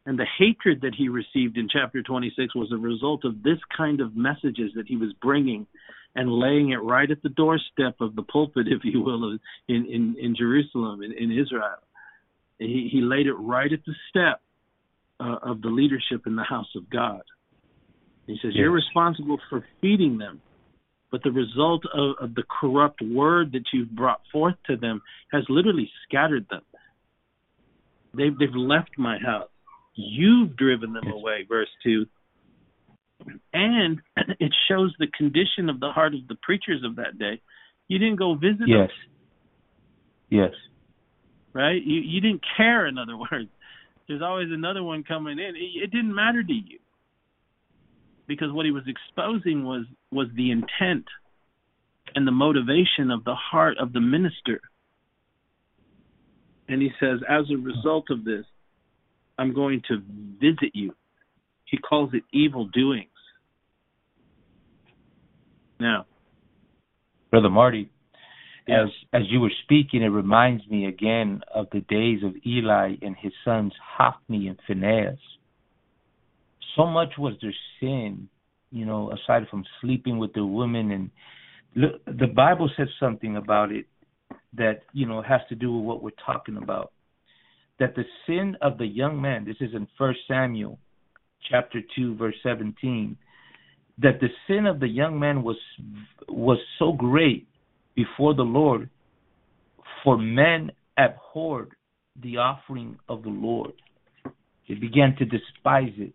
And the hatred that he received in chapter 26 was a result of this kind of messages that he was bringing and laying it right at the doorstep of the pulpit, *laughs* if you will, in, in, in Jerusalem, in, in Israel. He, he laid it right at the step uh, of the leadership in the house of God. He says, yes. You're responsible for feeding them, but the result of, of the corrupt word that you've brought forth to them has literally scattered them. They've, they've left my house. You've driven them away, verse 2. And *clears throat* it shows the condition of the heart of the preachers of that day. You didn't go visit yes. them. Yes. Yes. Right? You you didn't care, in other *laughs* words. There's always another one coming in. It, it didn't matter to you. Because what he was exposing was was the intent and the motivation of the heart of the minister. And he says, as a result of this, I'm going to visit you. He calls it evil doings. Now, Brother Marty, as as you were speaking, it reminds me again of the days of Eli and his sons Hophni and Phinehas. So much was their sin, you know, aside from sleeping with the women, and look, the Bible says something about it that you know has to do with what we're talking about that the sin of the young man, this is in First Samuel chapter 2 verse 17, that the sin of the young man was was so great before the Lord for men abhorred the offering of the Lord. They began to despise it.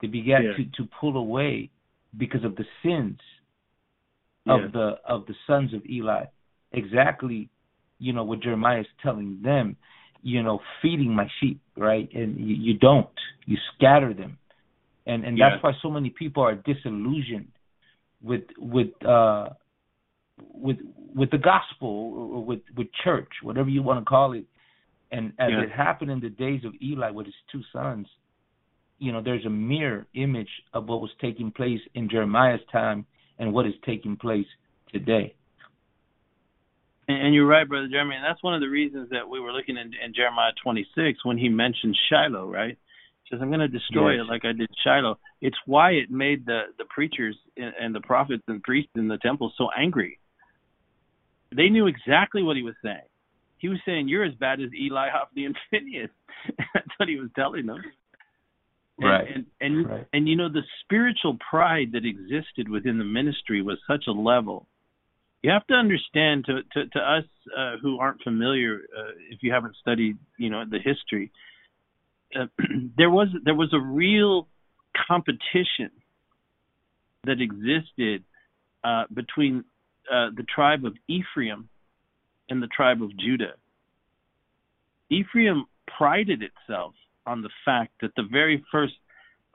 They began yeah. to, to pull away because of the sins of yeah. the of the sons of Eli. Exactly, you know, what Jeremiah is telling them you know, feeding my sheep, right? And you, you don't. You scatter them. And and yeah. that's why so many people are disillusioned with with uh with with the gospel or with with church, whatever you want to call it. And as yeah. it happened in the days of Eli with his two sons, you know, there's a mirror image of what was taking place in Jeremiah's time and what is taking place today. And you're right, brother Jeremy. And that's one of the reasons that we were looking in, in Jeremiah 26 when he mentioned Shiloh, right? He says, "I'm going to destroy yes. it like I did Shiloh." It's why it made the the preachers and the prophets and priests in the temple so angry, they knew exactly what he was saying. He was saying, "You're as bad as Eli, Hophni, and Phinehas." *laughs* That's what he was telling them. And, right. And and, right. and you know the spiritual pride that existed within the ministry was such a level. You have to understand to to, to us uh, who aren't familiar, uh, if you haven't studied, you know, the history. Uh, *clears throat* there was there was a real competition that existed uh, between uh, the tribe of Ephraim and the tribe of Judah. Ephraim prided itself on the fact that the very first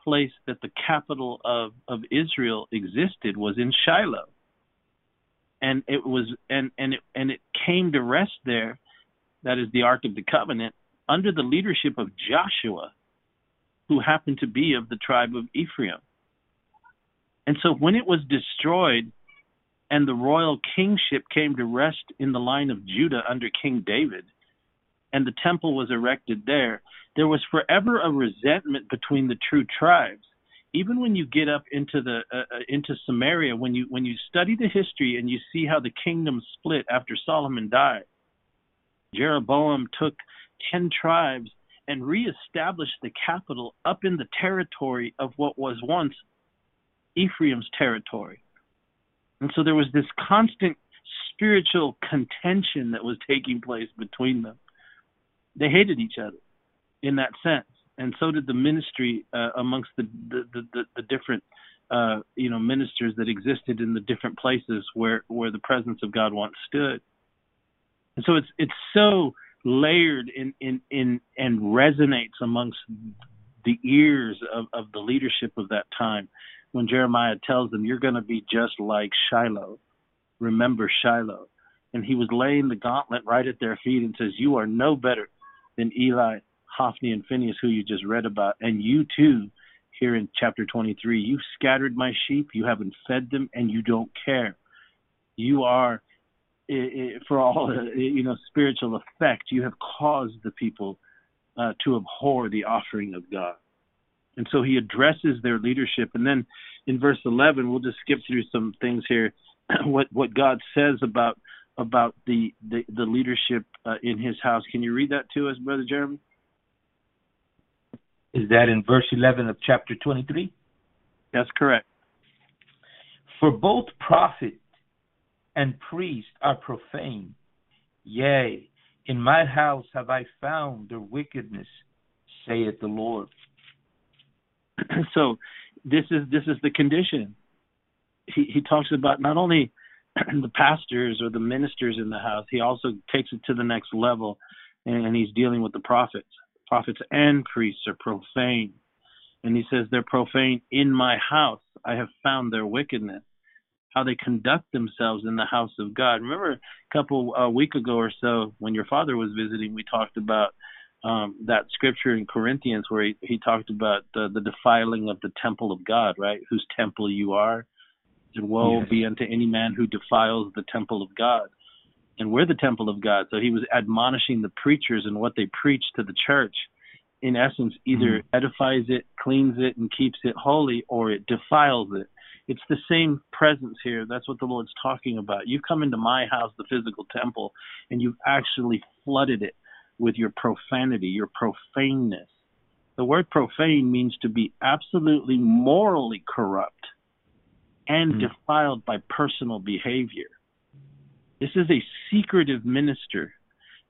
place that the capital of, of Israel existed was in Shiloh. And it was and, and it and it came to rest there, that is the Ark of the Covenant, under the leadership of Joshua, who happened to be of the tribe of Ephraim. And so when it was destroyed and the royal kingship came to rest in the line of Judah under King David, and the temple was erected there, there was forever a resentment between the true tribes. Even when you get up into the uh, uh, into Samaria, when you when you study the history and you see how the kingdom split after Solomon died, Jeroboam took ten tribes and reestablished the capital up in the territory of what was once Ephraim's territory. And so there was this constant spiritual contention that was taking place between them. They hated each other in that sense, and so did the ministry uh, amongst the the, the, the different uh, you know ministers that existed in the different places where where the presence of God once stood. And so it's it's so layered in in in and resonates amongst the ears of, of the leadership of that time when Jeremiah tells them, You're going to be just like Shiloh. Remember Shiloh. And he was laying the gauntlet right at their feet and says, You are no better than Eli, Hophni, and Phinehas, who you just read about. And you too, here in chapter 23, you scattered my sheep, you haven't fed them, and you don't care. You are, for all you know, spiritual effect, you have caused the people uh, to abhor the offering of God. And so he addresses their leadership. And then in verse 11, we'll just skip through some things here. *clears throat* what what God says about about the the, the leadership uh, in His house. Can you read that to us, Brother Jeremy? Is that in verse 11 of chapter 23? That's correct. For both prophet and priest are profane. Yea, in my house have I found their wickedness, saith the Lord. *clears throat* so this is this is the condition. He he talks about not only *clears throat* the pastors or the ministers in the house, he also takes it to the next level and he's dealing with the prophets. Prophets and priests are profane. And he says they're profane in my house. I have found their wickedness. How they conduct themselves in the house of God. Remember a couple a week ago or so when your father was visiting, we talked about um, that scripture in Corinthians where he, he talked about the, the defiling of the temple of God, right? Whose temple you are. And woe yes. be unto any man who defiles the temple of God. And we're the temple of God. So he was admonishing the preachers and what they preach to the church. In essence, either mm-hmm. edifies it, cleans it, and keeps it holy, or it defiles it. It's the same presence here. That's what the Lord's talking about. You've come into my house, the physical temple, and you've actually flooded it with your profanity, your profaneness. The word profane means to be absolutely morally corrupt and mm. defiled by personal behavior. This is a secretive minister.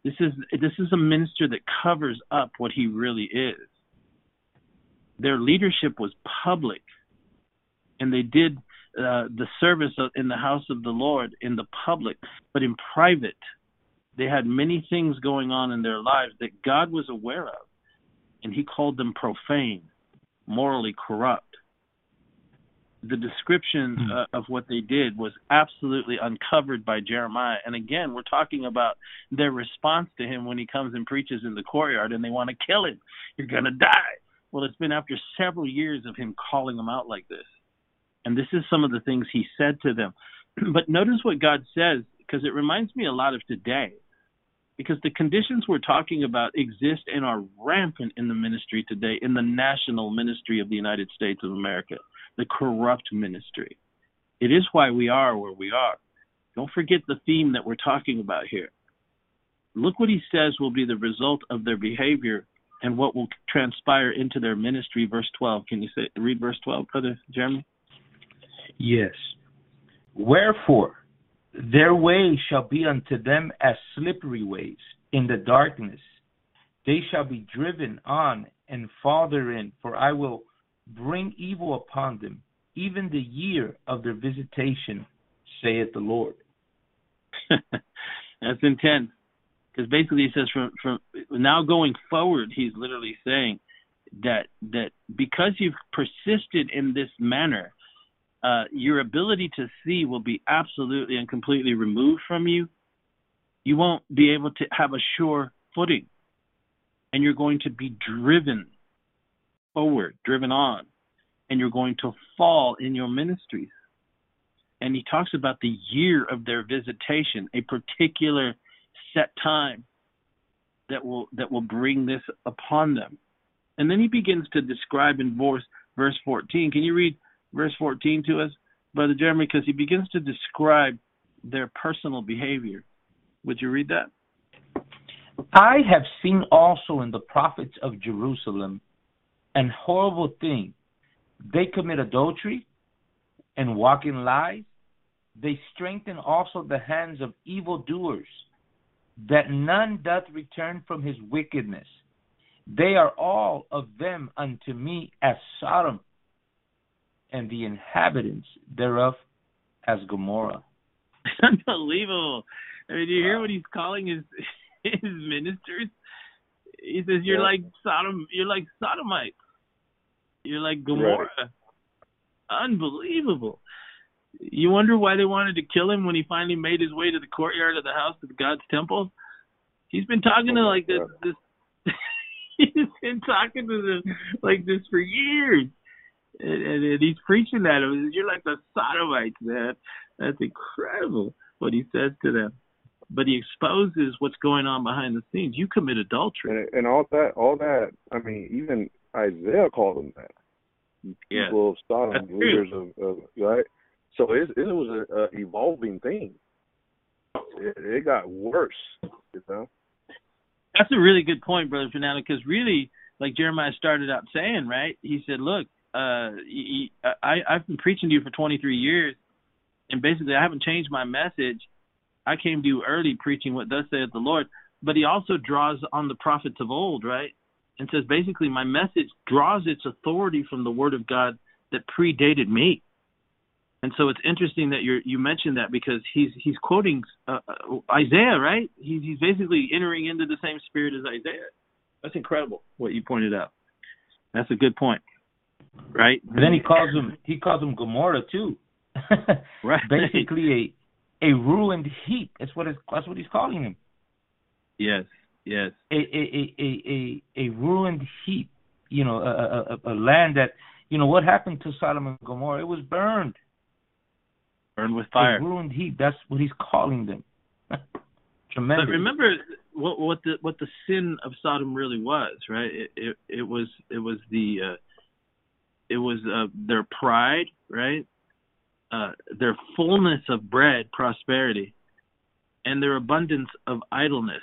This is this is a minister that covers up what he really is. Their leadership was public, and they did uh, the service in the house of the Lord in the public, but in private they had many things going on in their lives that God was aware of, and He called them profane, morally corrupt. The description hmm. uh, of what they did was absolutely uncovered by Jeremiah. And again, we're talking about their response to him when he comes and preaches in the courtyard and they want to kill him. You're going to die. Well, it's been after several years of him calling them out like this. And this is some of the things he said to them. *clears throat* but notice what God says, because it reminds me a lot of today because the conditions we're talking about exist and are rampant in the ministry today, in the national ministry of the United States of America, the corrupt ministry. It is why we are where we are. Don't forget the theme that we're talking about here. Look what he says will be the result of their behavior and what will transpire into their ministry. Verse 12. Can you say read verse 12, Brother Jeremy? Yes. Wherefore, their way shall be unto them as slippery ways in the darkness. They shall be driven on and fall therein, for I will bring evil upon them, even the year of their visitation, saith the Lord. *laughs* That's intense. Because basically he says from from now going forward, he's literally saying that that because you've persisted in this manner, uh, your ability to see will be absolutely and completely removed from you. You won't be able to have a sure footing, and you're going to be driven forward, driven on, and you're going to fall in your ministries. And he talks about the year of their visitation, a particular set time that will that will bring this upon them. And then he begins to describe in verse verse 14. Can you read verse 14 to us, Brother Jeremy? Because he begins to describe their personal behavior. Would you read that? I have seen also in the prophets of Jerusalem an horrible thing. They commit adultery and walk in lies. They strengthen also the hands of evildoers that none doth return from his wickedness. They are all of them unto me as Sodom, and the inhabitants thereof as Gomorrah. *laughs* Unbelievable. I mean, do you hear what he's calling his *laughs* his ministers? He says, "You're yeah. like Sodom. You're like Sodomites. You're like Gomorrah." Right. Unbelievable. You wonder why they wanted to kill him when he finally made his way to the courtyard of the house of God's temple. He's been talking to like this. Oh, this *laughs* he's been talking to them like this for years, and, and, and he's preaching that. You're like the Sodomites, man. That's incredible what he says to them. But he exposes what's going on behind the scenes. You commit adultery, and, and all that. All that. I mean, even Isaiah called them that. People yeah. of Sodom, leaders of, of right so it, it was a, a evolving thing. It, it got worse, you know. That's a really good point, brother Fernando. Because really, like Jeremiah started out saying, right? He said, "Look, uh, he, I I've been preaching to you for 23 years, and basically I haven't changed my message. I came to you early preaching what thus saith the Lord." But he also draws on the prophets of old, right? And says basically my message draws its authority from the word of God that predated me. And so it's interesting that you you mentioned that because he's he's quoting uh, uh, Isaiah, right? He's he's basically entering into the same spirit as Isaiah. That's incredible what you pointed out. That's a good point, right? And then he calls him he calls him Gomorrah too. *laughs* right. Basically a a ruined heap. That's what that's what he's calling him. Yes. Yes. A a a a a ruined heap. You know, a, a, a land that you know what happened to Sodom and Gomorrah? It was burned burned with fire. A ruined heap. That's what he's calling them. *laughs* Tremendous. But remember what what the what the sin of Sodom really was, right? It it, it was it was the uh, it was uh, their pride, right? Uh, their fullness of bread, prosperity, and their abundance of idleness.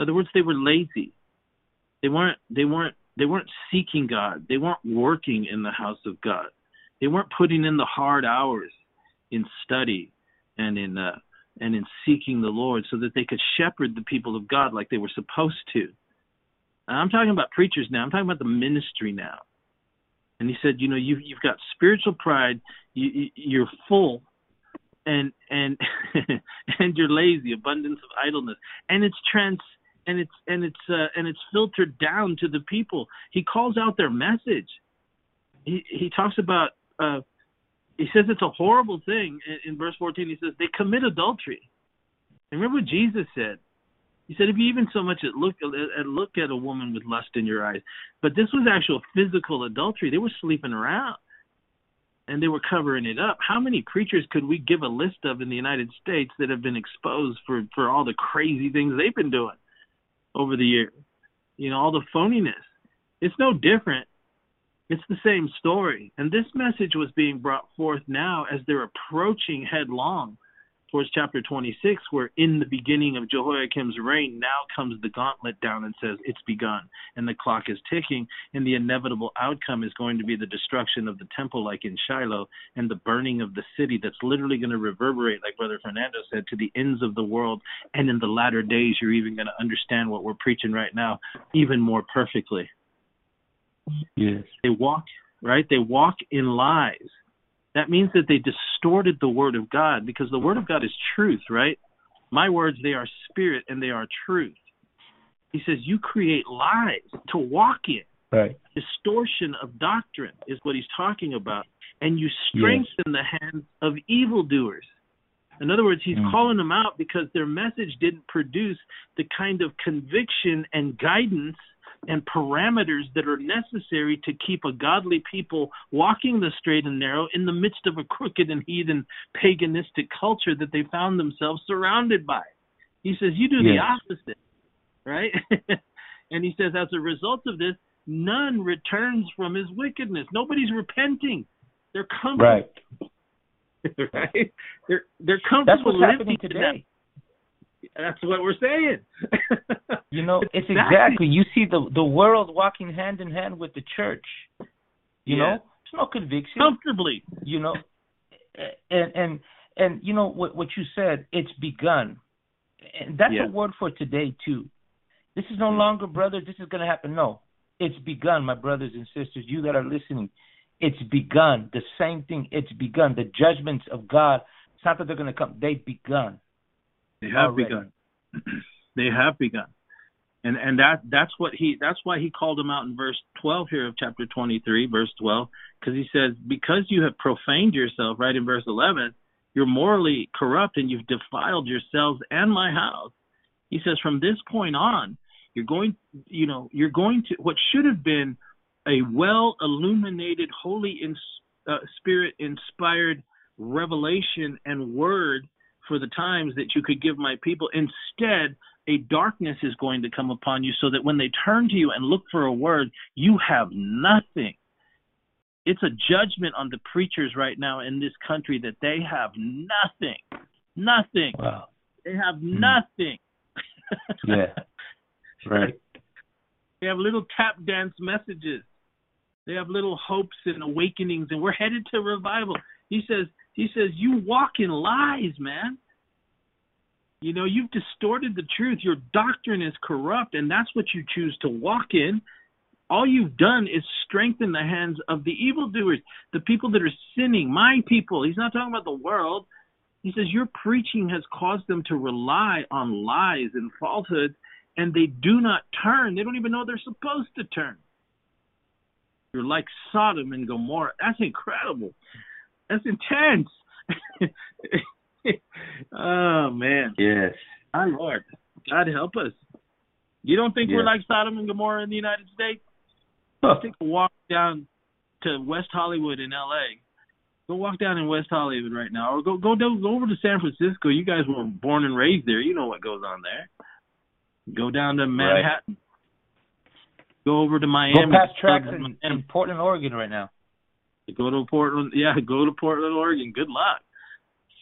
In other words, they were lazy. They weren't they weren't they weren't seeking God. They weren't working in the house of God. They weren't putting in the hard hours in study and in uh, and in seeking the Lord so that they could shepherd the people of God like they were supposed to. I'm talking about preachers now. I'm talking about the ministry now. And he said, you know, you've you've got spiritual pride. You, you're full, and and *laughs* and you're lazy, abundance of idleness, and it's trans and it's and it's uh, and it's filtered down to the people. He calls out their message. He he talks about uh, he says it's a horrible thing. In, in verse 14 he says they commit adultery. And remember what jesus said. He said if you even so much at look at look at a woman with lust in your eyes. But this was actual physical adultery. They were sleeping around and they were covering it up. How many preachers could we give a list of in the united states that have been exposed for for all the crazy things they've been doing over the years. You know all the phoniness. It's no different. It's the same story. And this message was being brought forth now as they're approaching headlong towards chapter 26, where in the beginning of Jehoiakim's reign, now comes the gauntlet down and says, It's begun, and the clock is ticking, and the inevitable outcome is going to be the destruction of the temple, like in Shiloh, and the burning of the city that's literally going to reverberate, like Brother Fernando said, to the ends of the world. And in the latter days, you're even going to understand what we're preaching right now even more perfectly. Yes. They walk, right? They walk in lies that means that they distorted the word of God because the word of God is truth, right? My words, they are spirit and they are truth. He says, You create lies to walk in. Right. Distortion of doctrine is what he's talking about. And you strengthen yes. the hands of evildoers. In other words, he's mm. calling them out because their message didn't produce the kind of conviction and guidance and parameters that are necessary to keep a godly people walking the straight and narrow in the midst of a crooked and heathen paganistic culture that they found themselves surrounded by. He says, You do yes. the opposite, right? *laughs* and he says, As a result of this, none returns from his wickedness. Nobody's repenting. They're comfortable. Right. *laughs* right? They're they're comfortable That's what's happening today. That's what we're saying. *laughs* you know, it's exactly. You see the the world walking hand in hand with the church. You yeah. know, it's no conviction. Comfortably. You know, and and and you know what what you said. It's begun, and that's yeah. a word for today too. This is no mm-hmm. longer, brother. This is going to happen. No, it's begun, my brothers and sisters. You that are listening, it's begun. The same thing. It's begun. The judgments of God. It's not that they're going to come. They've begun. They have Already. begun. *clears throat* they have begun. And and that that's what he that's why he called them out in verse 12 here of chapter 23 verse 12 because he says because you have profaned yourself right in verse 11 you're morally corrupt and you've defiled yourselves and my house he says from this point on you're going you know you're going to what should have been a well illuminated holy in, uh, spirit inspired revelation and word for the times that you could give my people. Instead, a darkness is going to come upon you so that when they turn to you and look for a word, you have nothing. It's a judgment on the preachers right now in this country that they have nothing. Nothing. Wow. They have hmm. nothing. *laughs* yeah. Right. They have little tap dance messages. They have little hopes and awakenings, and we're headed to revival. He says, he says, You walk in lies, man. You know, you've distorted the truth. Your doctrine is corrupt, and that's what you choose to walk in. All you've done is strengthen the hands of the evildoers, the people that are sinning, my people. He's not talking about the world. He says, Your preaching has caused them to rely on lies and falsehoods, and they do not turn. They don't even know they're supposed to turn. You're like Sodom and Gomorrah. That's incredible. That's intense. *laughs* oh man. Yes. My Lord. God help us. You don't think yes. we're like Sodom and Gomorrah in the United States? Huh. Take a walk down to West Hollywood in LA. Go walk down in West Hollywood right now, or go go go over to San Francisco. You guys were born and raised there. You know what goes on there. Go down to Manhattan. Right. Go over to Miami. Go past tracks in, in Portland, Oregon right now. Go to Portland. *laughs* Yeah, go to Portland, Oregon. Good luck.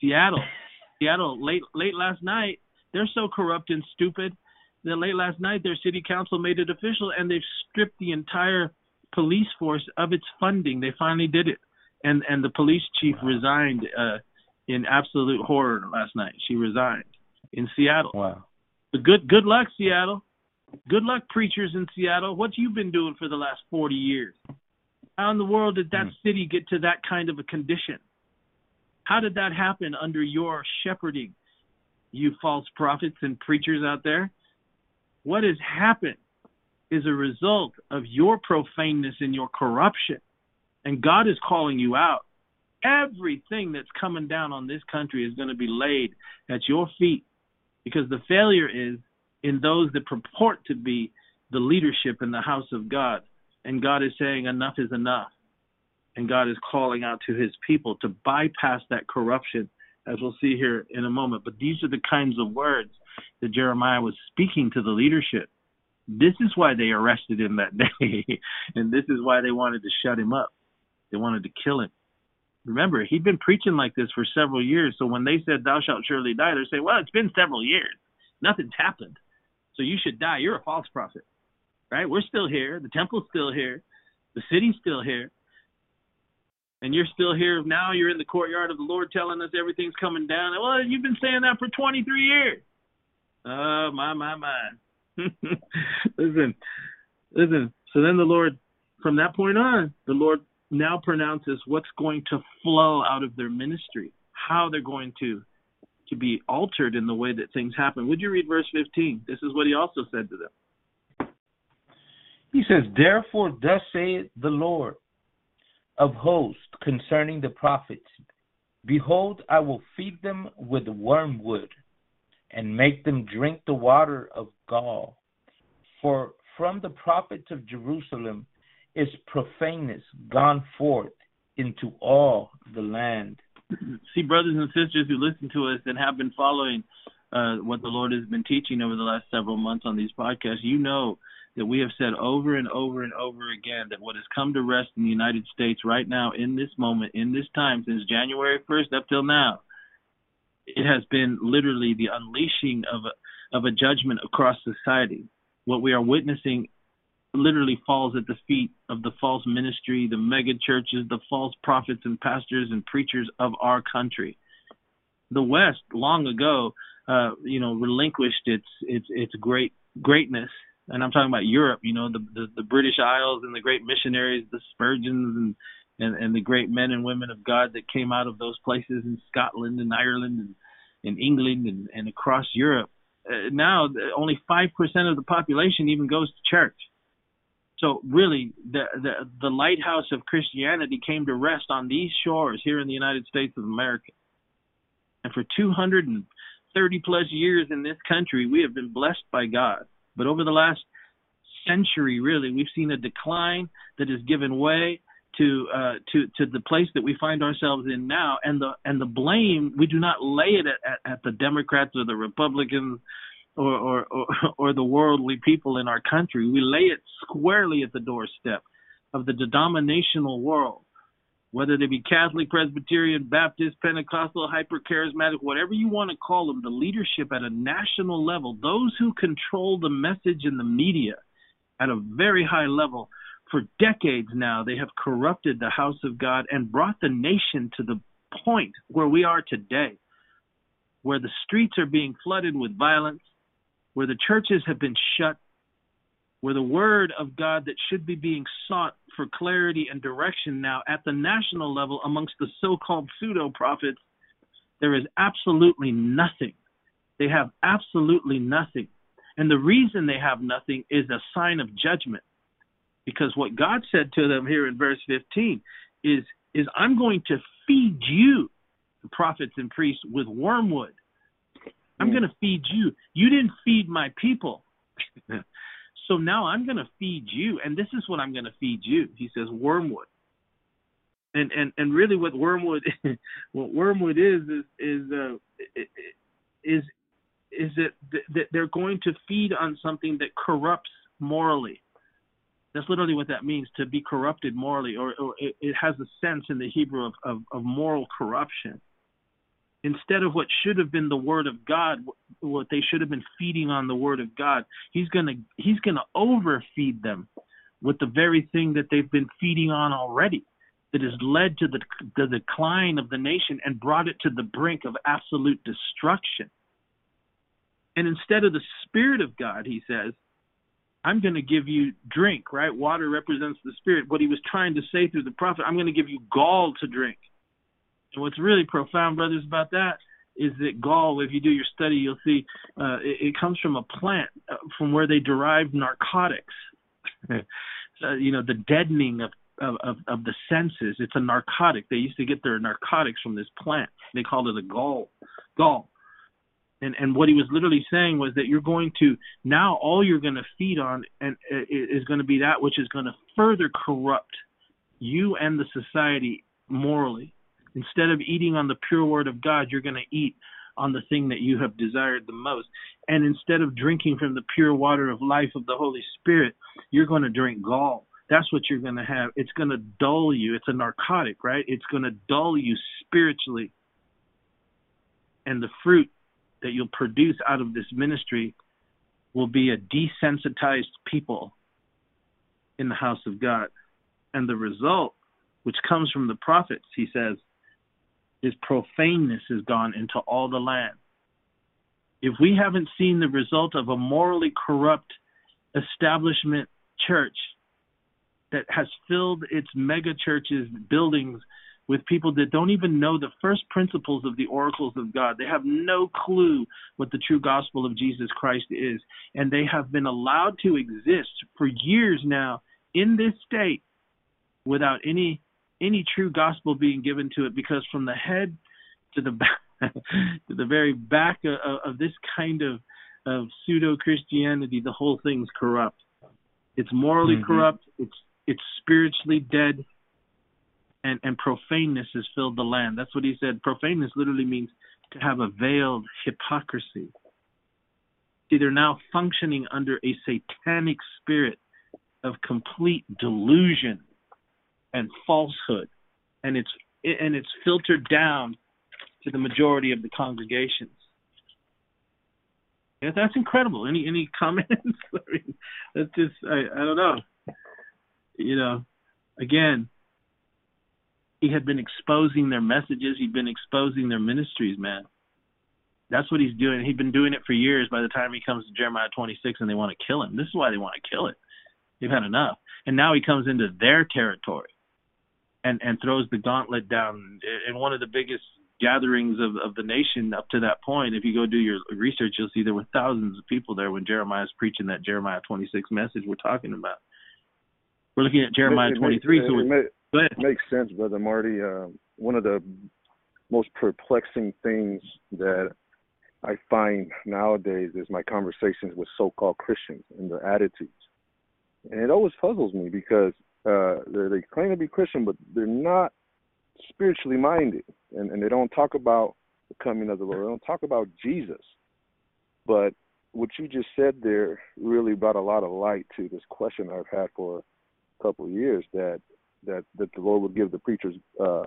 Seattle. *laughs* Seattle. Late late last night, they're so corrupt and stupid that late last night their city council made it official and they've stripped the entire police force of its funding. They finally did it, and and the police chief wow. resigned uh, in absolute horror last night. She resigned in Seattle. Wow. But good good luck, Seattle. Good luck, preachers in Seattle. What you been doing for the last forty years? How in the world did that mm. city get to that kind of a condition? How did that happen under your shepherding, you false prophets and preachers out there? What has happened is a result of your profaneness and your corruption. And God is calling you out. Everything that's coming down on this country is going to be laid at your feet because the failure is in those that purport to be the leadership in the house of God and God is saying enough is enough. And God is calling out to his people to bypass that corruption, as we'll see here in a moment. But these are the kinds of words that Jeremiah was speaking to the leadership. This is why they arrested him that *laughs* day, and this is why they wanted to shut him up. They wanted to kill him. Remember, he'd been preaching like this for several years. So when they said, Thou shalt surely die, they're saying, Well, it's been several years. Nothing's happened. So you should die. You're a false prophet. Right? We're still here. The temple's still here. The city's still here. And you're still here now. You're in the courtyard of the Lord telling us everything's coming down. Well, you've been saying that for 23 years. Oh, my, my, my. *laughs* listen, listen. So then the Lord, from that point on, the Lord now pronounces what's going to flow out of their ministry, how they're going to to be altered in the way that things happen. Would you read verse 15? This is what he also said to them. He says, Therefore, thus saith the Lord of hosts concerning the prophets Behold, I will feed them with wormwood and make them drink the water of gall. For from the prophets of Jerusalem is profaneness gone forth into all the land. *clears throat* See, brothers and sisters who listen to us and have been following uh, what the Lord has been teaching over the last several months on these podcasts, you know that we have said over and over and over again that what has come to rest in the United States right now, in this moment, in this time, since January 1st up till now, it has been literally the unleashing of a, of a judgment across society. What we are witnessing literally falls at the feet of the false ministry, the mega churches, the false prophets and pastors and preachers of our country. The West, long ago, uh, you know, relinquished its its its great greatness, and I'm talking about Europe. You know, the the, the British Isles and the great missionaries, the Spurgeons and, and and the great men and women of God that came out of those places in Scotland and Ireland and in England and, and across Europe. Uh, now, only five percent of the population even goes to church so really, the, the the lighthouse of Christianity came to rest on these shores here in the United States of America. And for 230 plus years in this country, we have been blessed by God. But over the last century, really, we've seen a decline that has given way to uh, to to the place that we find ourselves in now. And the and the blame we do not lay it at, at, at the Democrats or the Republicans or, or, or, *laughs* or the worldly people in our country. We lay it squarely at the doorstep of the denominational world, whether they be Catholic, Presbyterian, Baptist, Pentecostal, hyper charismatic, whatever you want to call them, the leadership at a national level, those who control the message in the media at a very high level. For decades now, they have corrupted the house of God and brought the nation to the point where we are today, where the streets are being flooded with violence, where the churches have been shut, where the word of God that should be being sought for clarity and direction now at the national level amongst the so called pseudo prophets, there is absolutely nothing. They have absolutely nothing. And the reason they have nothing is a sign of judgment. Because what God said to them here in verse 15 is, is I'm going to feed you, the prophets and priests, with wormwood I'm going to feed you. You didn't feed my people. *laughs* so now I'm going to feed you. And this is what I'm going to feed you. He says wormwood. And and and really what wormwood *laughs* what wormwood is is is uh, is is that that they're going to feed on something that corrupts morally. That's literally what that means to be corrupted morally, or, or it, it, has a sense in the Hebrew of, of, of moral corruption instead of what should have been the word of God, what they should have been feeding on the word of God, he's gonna he's gonna overfeed them with the very thing that they've been feeding on already, that has led to the the decline of the nation and brought it to the brink of absolute destruction. And instead of the spirit of God, he says, I'm going to give you drink, right? Water represents the spirit. What he was trying to say through the prophet, I'm going to give you gall to drink. And what's really profound, brothers, about that is that gall, if you do your study, you'll see uh, it, it, comes from a plant uh, from where they derived narcotics. *laughs* uh, you know, the deadening of, of, of the senses. It's a narcotic. They used to get their narcotics from this plant. They called it a gall. Gall. And and what he was literally saying was that you're going to now all you're going to feed on and uh, is going to be that which is going to further corrupt you and the society morally Instead of eating on the pure word of God, you're going to eat on the thing that you have desired the most. And instead of drinking from the pure water of life of the Holy Spirit, you're going to drink gall. that's what you're going to have. It's going to dull you. It's a narcotic, right? It's going to dull you spiritually. And the fruit that you'll produce out of this ministry will be a desensitized people in the house of God. And the result, which comes from the prophets, he says, is profaneness has gone into all the land. If we haven't seen the result of a morally corrupt establishment church that has filled its mega churches, buildings with people that don't even know the first principles of the oracles of God. They have no clue what the true gospel of Jesus Christ is. And they have been allowed to exist for years now in this state without any any true gospel being given to it because from the head to the *laughs* back to the very back of, of this kind of of pseudo Christianity, the whole thing's corrupt. It's morally mm-hmm. corrupt. It's it's spiritually dead. And and profaneness has filled the land. That's what he said. Profaneness literally means to have a veiled hypocrisy. See, they're now functioning under a satanic spirit of complete delusion and falsehood, and it's and it's filtered down to the majority of the congregations. Yeah, that's incredible. Any any *laughs* comments? That's just I, I don't know. You know, again, he had been exposing their messages. He'd been exposing their ministries, man. That's what he's doing. He'd been doing it for years. By the time he comes to Jeremiah 26 and they want to kill him, this is why they want to kill it. They've had enough. And now he comes into their territory and and throws the gauntlet down. In one of the biggest gatherings of, of the nation up to that point, if you go do your research, you'll see there were thousands of people there when Jeremiah is preaching that Jeremiah 26 message we're talking about. We're looking at Jeremiah it, 23. It, so it, it makes sense, brother Marty. Uh, one of the most perplexing things that I find nowadays is my conversations with so-called Christians and their attitudes, and it always puzzles me because uh, they claim to be Christian, but they're not spiritually minded, and, and they don't talk about the coming of the Lord. They don't talk about Jesus. But what you just said there really brought a lot of light to this question I've had for a couple of years that that that the Lord would give the preachers uh,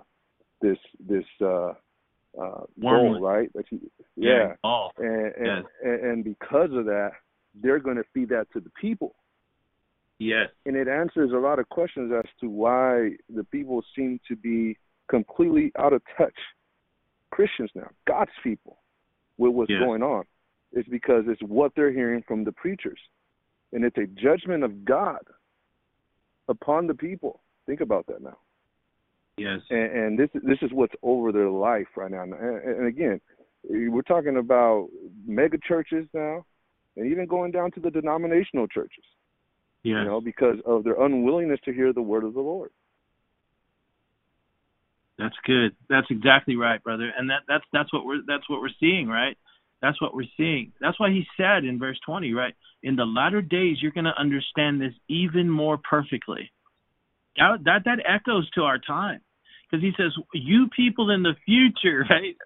this this uh, uh, goal, right? You, yeah, yeah. And, and, yes. and because of that, they're going to feed that to the people. Yes. And it answers a lot of questions as to why the people seem to be completely out of touch. Christians now, God's people, with what's going on. It's because it's what they're hearing from the preachers. And it's a judgment of God upon the people. Think about that now. Yes. And, and this this is what's over their life right now. And, and again, we're talking about mega churches now, and even going down to the denominational churches. Yes. You know, because of their unwillingness to hear the word of the Lord. That's good. That's exactly right, brother. And that that's that's what we're that's what we're seeing, right? That's what we're seeing. That's why he said in verse 20, right? In the latter days you're going to understand this even more perfectly. That that, that echoes to our time. Because he says, "You people in the future, *laughs* right?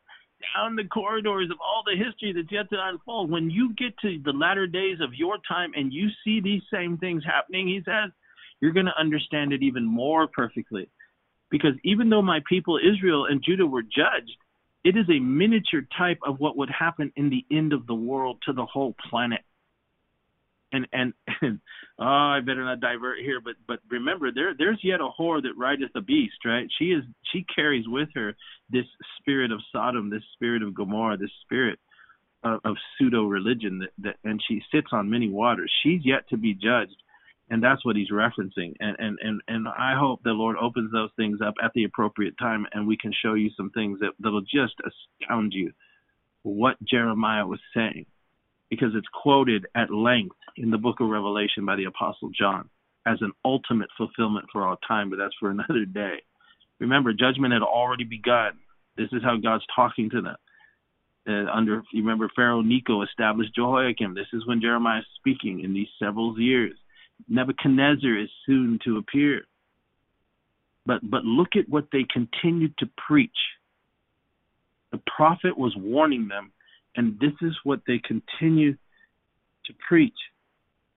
Down the corridors of all the history that's yet to unfold, when you get to the latter days of your time and you see these same things happening, he says, you're going to understand it even more perfectly. Because even though my people Israel and Judah were judged, it is a miniature type of what would happen in the end of the world to the whole planet. And and, and *laughs* oh, I better not divert here, but but remember there there's yet a whore that rideth the beast, right? She is she carries with her this spirit of Sodom, this spirit of Gomorrah, this spirit of, of pseudo religion that, that and she sits on many waters. She's yet to be judged and that's what he's referencing and and and and i hope the lord opens those things up at the appropriate time and we can show you some things that that'll just astound you what jeremiah was saying because it's quoted at length in the book of revelation by the apostle john as an ultimate fulfillment for all time but that's for *laughs* another day. Remember judgment had already begun. This is how god's talking to them. Uh, under you remember pharaoh necho established jehoiakim. This is when jeremiah is speaking in these several years. Nebuchadnezzar is soon to appear. But but look at what they continued to preach. The prophet was warning them, and this is what they continue to preach.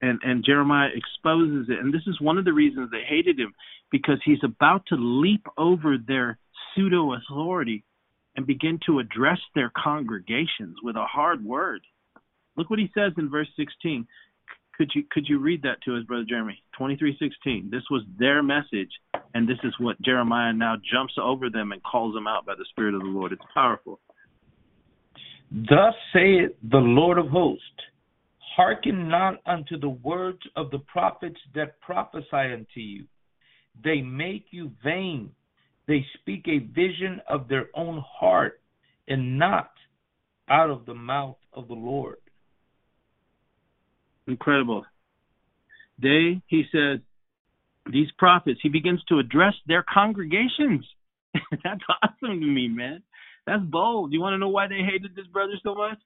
and and Jeremiah exposes it. And this is one of the reasons they hated him because he's about to leap over their pseudo authority and begin to address their congregations with a hard word. Look what he says in verse 16. Could you could you read that to us, brother Jeremy? 23:16. This was their message, and this is what Jeremiah now jumps over them and calls them out by the Spirit of the Lord. It's powerful. Thus saith the Lord of hosts Hearken not unto the words of the prophets that prophesy unto you. They make you vain. They speak a vision of their own heart and not out of the mouth of the Lord. Incredible. They, he said, these prophets, he begins to address their congregations. *laughs* That's awesome to me, man. That's bold. You want to know why they hated this brother so much?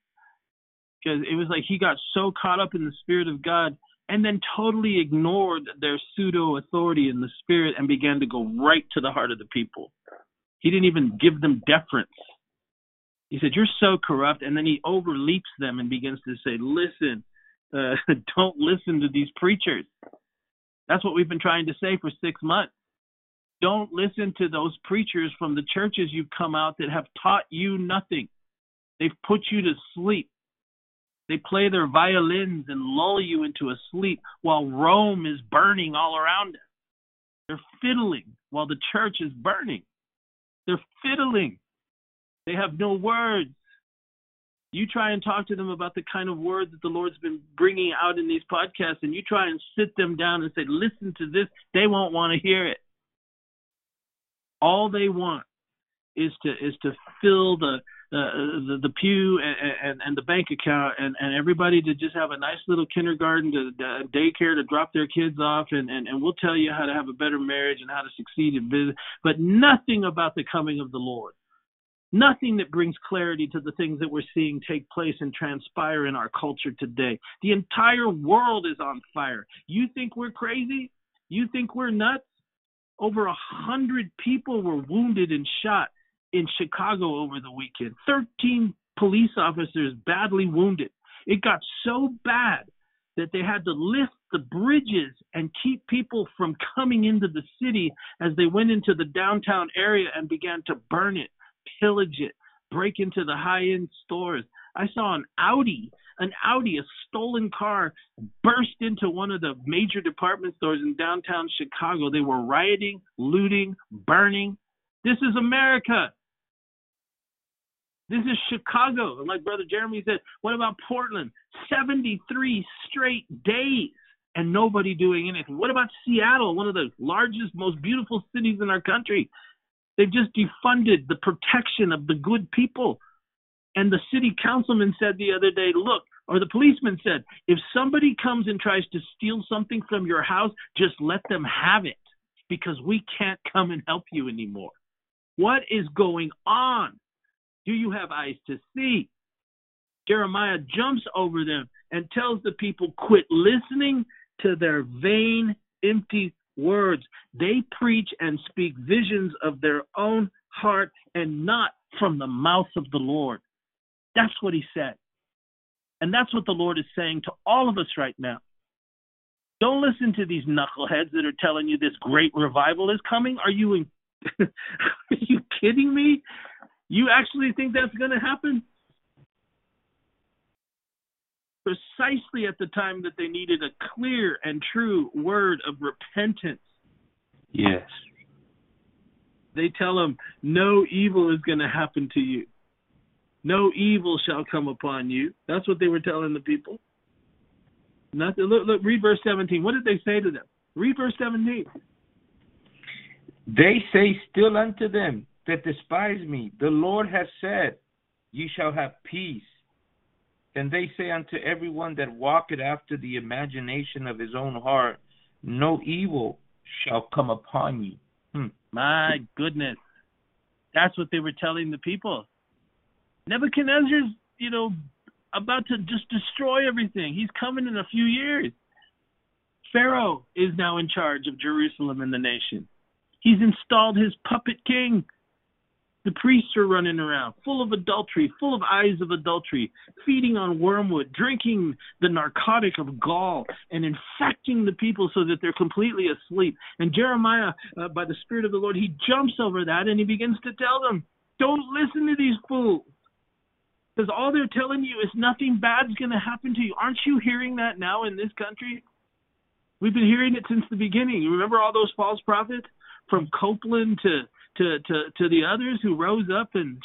because it was like he got so caught up in the spirit of God and then totally ignored their pseudo authority in the spirit and began to go right to the heart of the people. He didn't even give them deference. He said, You're so corrupt. And then he overleaps them and begins to say, Listen, uh, *laughs* don't listen to these preachers. That's what we've been trying to say for six months. Don't listen to those preachers from the churches you've come out that have taught you nothing. They've put you to sleep. They play their violins and lull you into a sleep while Rome is burning all around us. They're fiddling while the church is burning. They're fiddling. They have no words. You try and talk to them about the kind of words that the Lord's been bringing out in these podcasts, and you try and sit them down and say, listen to this, they won't want to hear it. All they want is to is to fill the the the pew and, and and the bank account and and everybody to just have a nice little kindergarten to, to uh, daycare to drop their kids off and and and we'll tell you how to have a better marriage and how to succeed in business but nothing about the coming of the lord. Nothing that brings clarity to the things that we're seeing take place and transpire in our culture today. The entire world is on fire. You think we're crazy? You think we're nuts over a hundred people were wounded and shot in Chicago over the weekend. 13 police officers badly wounded. It got so bad that they had to lift the bridges and keep people from coming into the city as they went into the downtown area and began to burn it, pillage it, break into the high end stores. I saw an Audi, an Audi, a stolen car, burst into one of the major department stores in downtown Chicago. They were rioting, looting, burning. This is America. This is Chicago. And like Brother Jeremy said, what about Portland? 73 straight days and nobody doing anything. What about Seattle, one of the largest, most beautiful cities in our country? They've just defunded the protection of the good people. And the city councilman said the other day, look, or the policeman said, if somebody comes and tries to steal something from your house, just let them have it because we can't come and help you anymore. What is going on? Do you have eyes to see? Jeremiah jumps over them and tells the people, quit listening to their vain, empty words. They preach and speak visions of their own heart and not from the mouth of the Lord. That's what he said. And that's what the Lord is saying to all of us right now. Don't listen to these knuckleheads that are telling you this great revival is coming. Are you in, *laughs* are you kidding me? You actually think that's going to happen? Precisely at the time that they needed a clear and true word of repentance. Yes. They tell them, no evil is going to happen to you. No evil shall come upon you. That's what they were telling the people. Nothing. Look, look, read verse 17. What did they say to them? Read verse 17. They say still unto them, that despise me. The Lord has said, Ye shall have peace. And they say unto everyone that walketh after the imagination of his own heart, No evil shall come upon you. Hmm. My goodness. That's what they were telling the people. Nebuchadnezzar's, you know, about to just destroy everything. He's coming in a few years. Pharaoh is now in charge of Jerusalem and the nation. He's installed his puppet king The priests are running around, full of adultery, full of eyes of adultery, feeding on wormwood, drinking the narcotic of gall, and infecting the people so that they're completely asleep. And Jeremiah, uh, by the Spirit of the Lord, he jumps over that and he begins to tell them, Don't listen to these fools. Because all they're telling you is nothing bad's going to happen to you. Aren't you hearing that now in this country? We've been hearing it since the beginning. You remember all those false prophets from Copeland to to to to the others who rose up and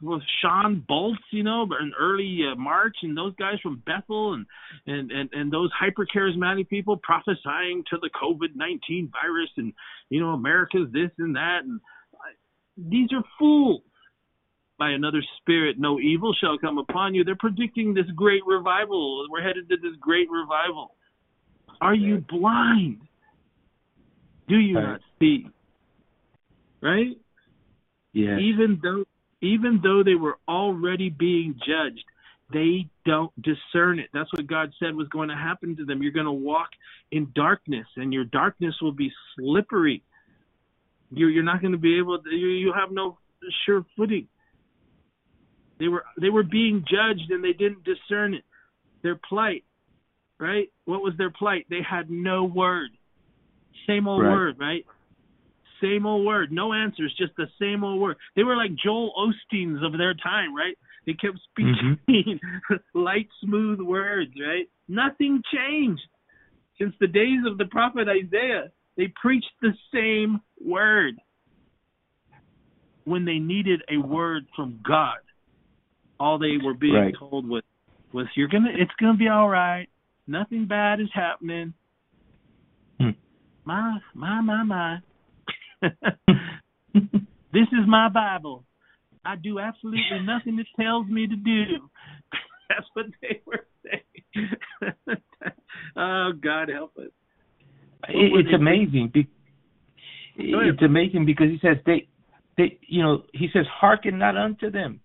was Shawn Bolz, you know, in early uh, March, and those guys from Bethel and and and and those hyper charismatic people prophesying to the COVID nineteen virus and you know America's this and that and uh, these are fools. By another spirit, no evil shall come upon you. They're predicting this great revival. We're headed to this great revival. Are you blind? Do you right. not see? Right? Yeah. Even though even though they were already being judged, they don't discern it. That's what God said was going to happen to them. You're going to walk in darkness, and your darkness will be slippery. You're, you're not going to be able to. You, you have no sure footing. They were they were being judged, and they didn't discern it. Their plight right? What was their plight? They had no word. Same old right. word, right? Same old word. No answers, just the same old word. They were like Joel Osteen's of their time, right? They kept speaking mm-hmm. *laughs* light, smooth words, right? Nothing changed. Since the days of the prophet Isaiah, they preached the same word. When they needed a word from God, all they were being right. told was, was you're gonna it's gonna be all right Nothing bad is happening. Hmm. My, my, my, my. *laughs* this is my Bible. I do absolutely nothing it tells me to do. *laughs* That's what they were saying. *laughs* oh, God help us. it's amazing. Be- it's amazing because he says they, they, you know, he says, "Hearken not unto them,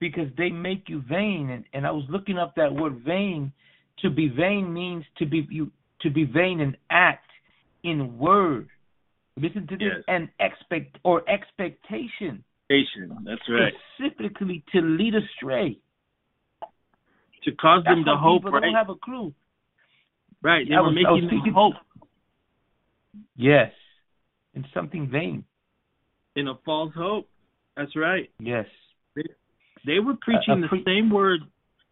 because they make you vain." And and I was looking up that word "vain," To be vain means to be you to be vain in act, in word. Listen to this, yes. and expect or expectation. Expectation. That's right. Specifically to lead astray. To cause That's them to hope, people right? Don't have a clue. Right. They I were was, making them hope. Yes. In something vain. In a false hope. That's right. Yes. They, were preaching pre- the same word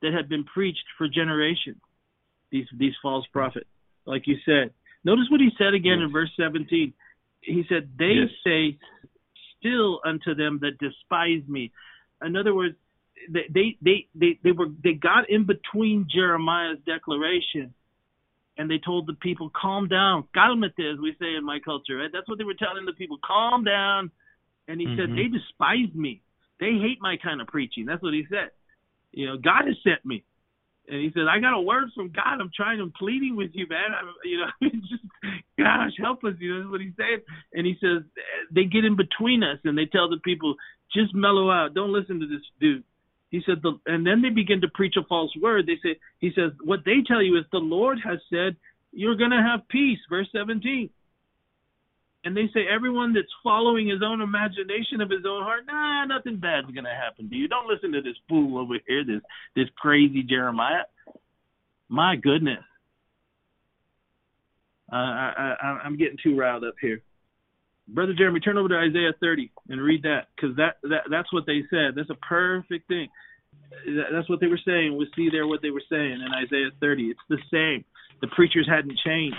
that had been preached for generations these these false prophets. Like you said, notice what he said again yes. in verse 17. He said, "They yes. say still unto them that despise me." In other words, they, they they they they were they got in between Jeremiah's declaration and they told the people, calm down. Calmate, as we say in my culture, right? That's what they were telling the people, calm down. And he mm-hmm. said, they despise me. They hate my kind of preaching. That's what he said. You know, God has sent me and he says, "I got a word from God. I'm trying. I'm pleading with you, man. I'm, you know, *laughs* just gosh, help us." You know, that's what he's saying. And he says they get in between us and they tell the people, "Just mellow out. Don't listen to this dude." He said, the, and then they begin to preach a false word. They say, he says, what they tell you is the Lord has said you're going to have peace. Verse 17 and they say everyone that's following his own imagination of his own heart, nah, nothing bad's gonna happen to you. Don't listen to this fool over here, this this crazy Jeremiah. My goodness, uh, I, I I'm getting too riled up here. Brother Jeremy, turn over to Isaiah 30 and read that, because that, that that's what they said. That's a perfect thing. That's what they were saying. We see there what they were saying in Isaiah 30. It's the same. The preachers hadn't changed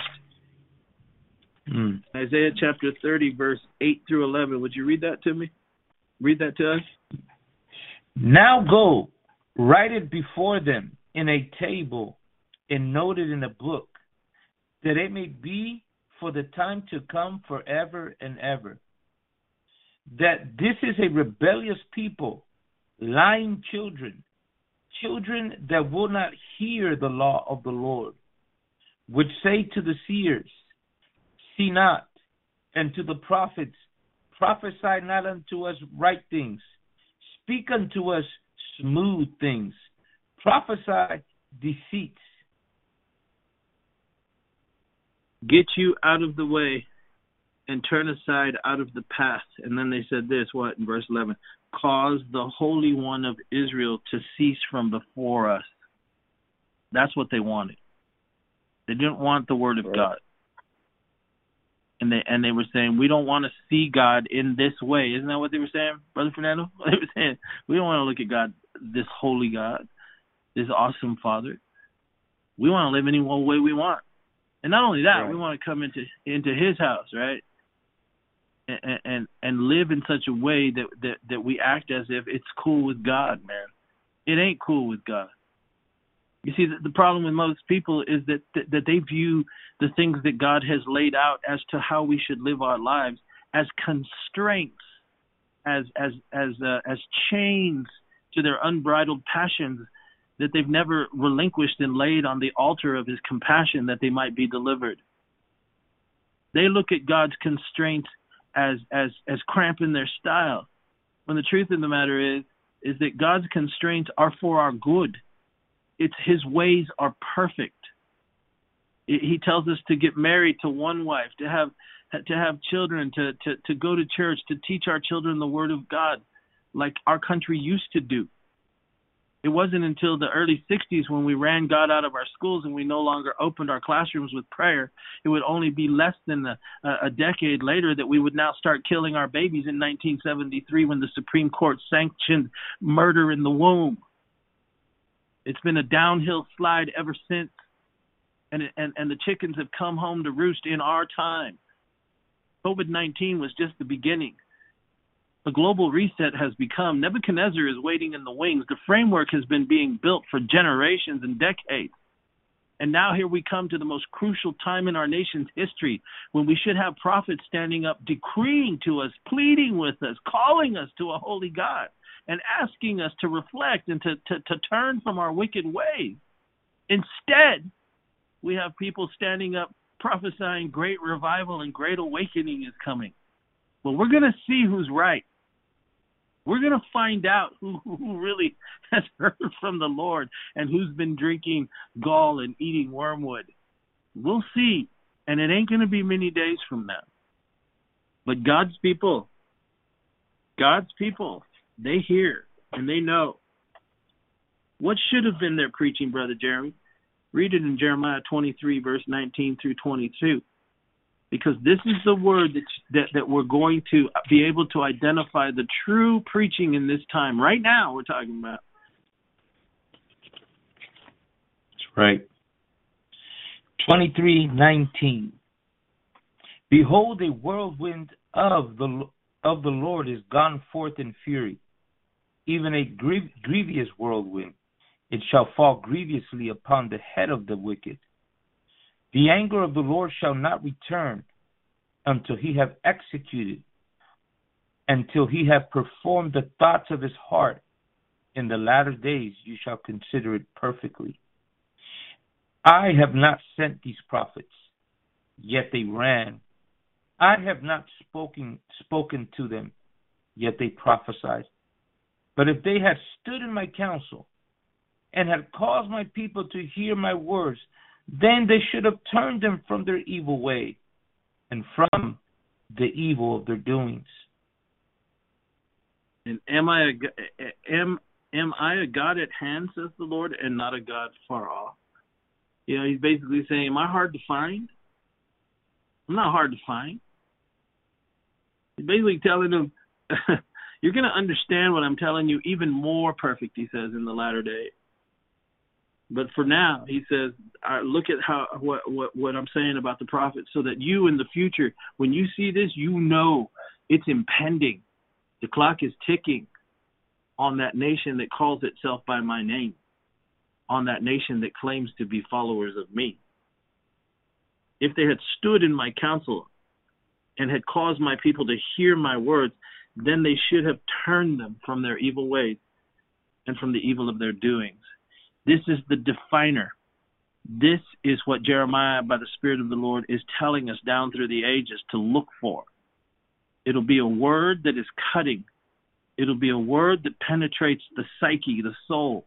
Mm. Isaiah chapter 30, verse 8 through 11. Would you read that to me? Read that to us. Now go, write it before them in a table and note it in a book, that it may be for the time to come forever and ever. That this is a rebellious people, lying children, children that will not hear the law of the Lord, which say to the seers, see not, and to the prophets, prophesy not unto us right things, speak unto us smooth things, prophesy deceits. Get you out of the way and turn aside out of the path. And then they said this, what, in verse 11? Cause the Holy One of Israel to cease from before us. That's what they wanted. They didn't want the word of right. God. And they and they were saying we don't want to see God in this way. Isn't that what they were saying, Brother Fernando? *laughs* They were saying we don't want to look at God, this holy God, this awesome Father. We want to live any one way we want. And not only that, right. we want to come into into His house, right? And, and and live in such a way that that that we act as if it's cool with God, man. It ain't cool with God. You see, the, the problem with most people is that, that that they view the things that God has laid out as to how we should live our lives as constraints, as as as uh, as chains to their unbridled passions that they've never relinquished and laid on the altar of his compassion that they might be delivered. They look at God's constraints as as as cramping their style. When the truth of the matter is is that God's constraints are for our good. It's his ways are perfect. He tells us to get married to one wife, to have to have children, to to to go to church, to teach our children the word of God like our country used to do it wasn't until the early 60s when we ran God out of our schools and we no longer opened our classrooms with prayer. It would only be less than a, a decade later that we would now start killing our babies in 1973 when the Supreme Court sanctioned murder in the womb. It's been a downhill slide ever since. And, and, and the chickens have come home to roost in our time. COVID 19 was just the beginning a global reset has become. Nebuchadnezzar is waiting in the wings. The framework has been being built for generations and decades. And now here we come to the most crucial time in our nation's history when we should have prophets standing up, decreeing to us, pleading with us, calling us to a holy God, and asking us to reflect and to, to, to turn from our wicked ways. Instead, we have people standing up prophesying great revival and great awakening is coming. Well, we're going to see who's right. We're going to find out who, who really *laughs* has heard from the Lord and who's been drinking gall and eating wormwood. We'll see. And it ain't going to be many days from now. But God's people, God's people, they hear and they know. What should have been their preaching, Brother Jeremy? Read it in Jeremiah 23, verse 19 through 22 because this is the word that, that, that we're going to be able to identify the true preaching in this time. Right now, we're talking about. That's right. Twenty-three nineteen. Behold, a whirlwind of the of the Lord is gone forth in fury, even a grievous whirlwind. It shall fall grievously upon the head of the wicked the anger of the Lord shall not return until he have executed, until he have performed the thoughts of his heart. In the latter days you shall consider it perfectly. I have not sent these prophets, yet they ran. I have not spoken spoken to them, yet they prophesied. But if they had stood in my counsel, and had caused my people to hear my words, then they should have turned them from their evil way and from the evil of their doings. And am I a, am am I a God at hand, says the Lord, and not a God far off? You know, he's basically saying, Am I hard to find? I'm not hard to find. He's basically telling them, *laughs* You're going to understand what I'm telling you even more perfect, he says, in the latter day. But for now, he says, look at how what, what what I'm saying about the prophet, so that you in the future, when you see this, you know it's impending. The clock is ticking on that nation that calls itself by my name, on that nation that claims to be followers of me. If they had stood in my counsel and had caused my people to hear my words, then they should have turned them from their evil ways and from the evil of their doings this is the definer. This is what Jeremiah, by the Spirit of the Lord, is telling us down through the ages to look for. It'll be a word that is cutting. It'll be a word that penetrates the psyche, the soul.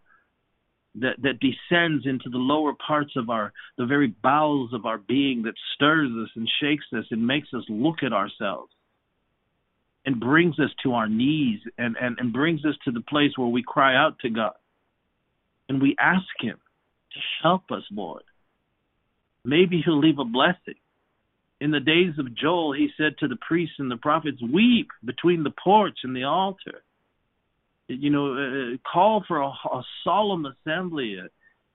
that that descends into the lower parts of our the very bowels of our being that stirs us and shakes us and makes us look at ourselves and brings us to our knees and, and, and brings us to the place where we cry out to God and we ask him to help us, Lord. Maybe he'll leave a blessing. In the days of Joel, he said to the priests and the prophets, Weep between the porch and the altar you know, uh, call for a, a solemn assembly uh,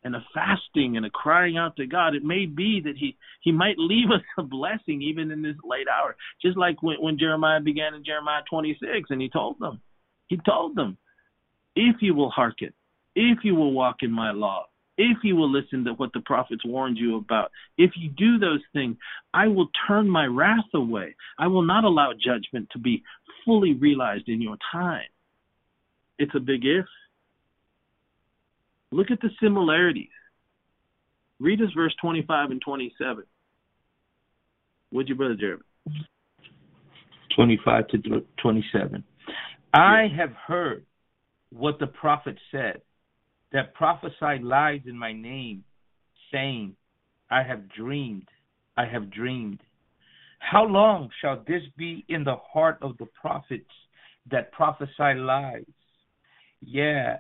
and a fasting and a crying out to God. It may be that He He might leave *laughs* us a blessing even in this late hour, just like when, when Jeremiah began in Jeremiah 26, and He told them, He told them, if you will hearken, if you will walk in My law, if you will listen to what the prophets warned you about, if you do those things, I will turn my wrath away. I will not allow judgment to be fully realized in your time. It's a big if. Look at the similarities. Read us verse 25 and 27. Would you, Brother Jeremy? 25 to 27. I have heard what the prophet said, that prophesied lies in my name, saying, I have dreamed, I have dreamed. How long shall this be in the heart of the prophets that prophesy lies? Yeah,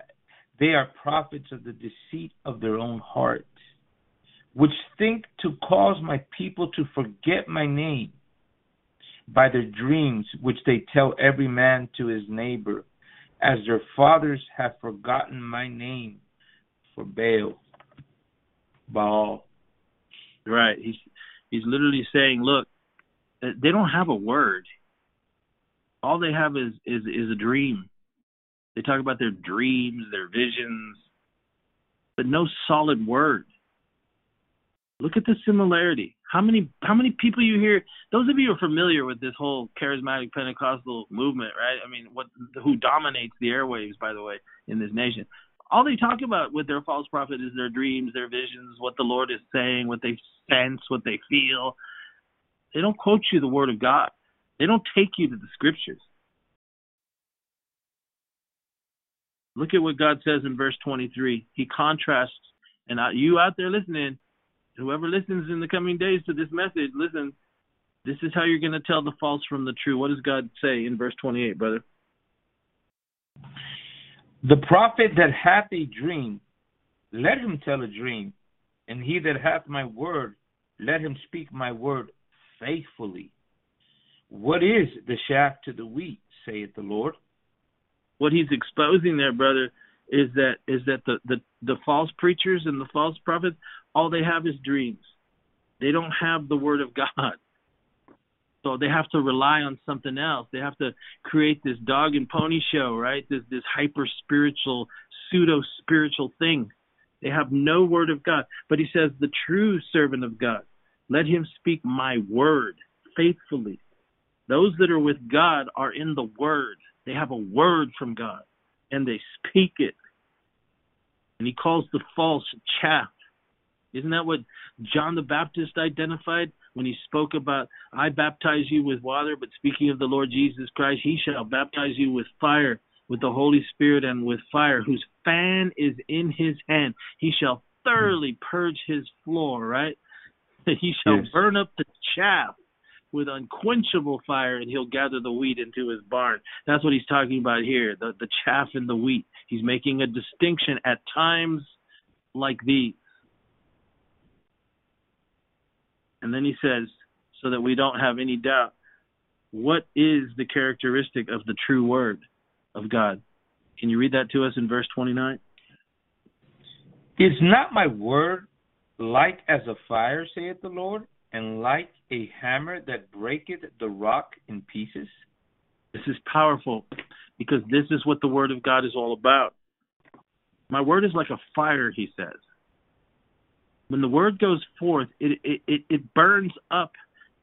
they are prophets of the deceit of their own hearts, which think to cause my people to forget my name by their dreams, which they tell every man to his neighbor, as their fathers have forgotten my name for Baal. Baal. Right. He's he's literally saying, look, uh, they don't have a word. All they have is is is a dream. They talk about their dreams, their visions, but no solid word. Look at the similarity. How many how many people you hear? Those of you are familiar with this whole charismatic Pentecostal movement, right? I mean, what who dominates the airwaves, by the way, in this nation? All they talk about with their false prophet is their dreams, their visions, what the Lord is saying, what they sense, what they feel. They don't quote you the word of God. They don't take you to the scriptures. Look at what God says in verse 23. He contrasts, and you out there listening, whoever listens in the coming days to this message, listen, this is how you're going to tell the false from the true. What does God say in verse 28, brother? The prophet that hath a dream, let him tell a dream. And he that hath my word, let him speak my word faithfully. What is the shaft to the wheat, saith the Lord? what he's exposing there, brother, is that is that the, the the false preachers and the false prophets, all they have is dreams. They don't have the word of God. So they have to rely on something else. They have to create this dog and pony show, right? This this hyper spiritual, pseudo spiritual thing. They have no word of God. But he says, the true servant of God, let him speak my word faithfully. Those that are with God are in the word. They have a word from God and they speak it. And he calls the false chaff. Isn't that what John the Baptist identified when he spoke about, I baptize you with water, but speaking of the Lord Jesus Christ, he shall baptize you with fire, with the Holy Spirit, and with fire, whose fan is in his hand. He shall thoroughly purge his floor, right? *laughs* He shall yes. burn up the chaff with unquenchable fire and he'll gather the wheat into his barn. That's what he's talking about here, the, the chaff and the wheat. He's making a distinction at times like these. And then he says, so that we don't have any doubt, what is the characteristic of the true word of God? Can you read that to us in verse 29? Is not my word like as a fire, saith the Lord, and like a hammer that breaketh the rock in pieces? This is powerful because this is what the word of God is all about. My word is like a fire, he says. When the word goes forth, it, it, it burns up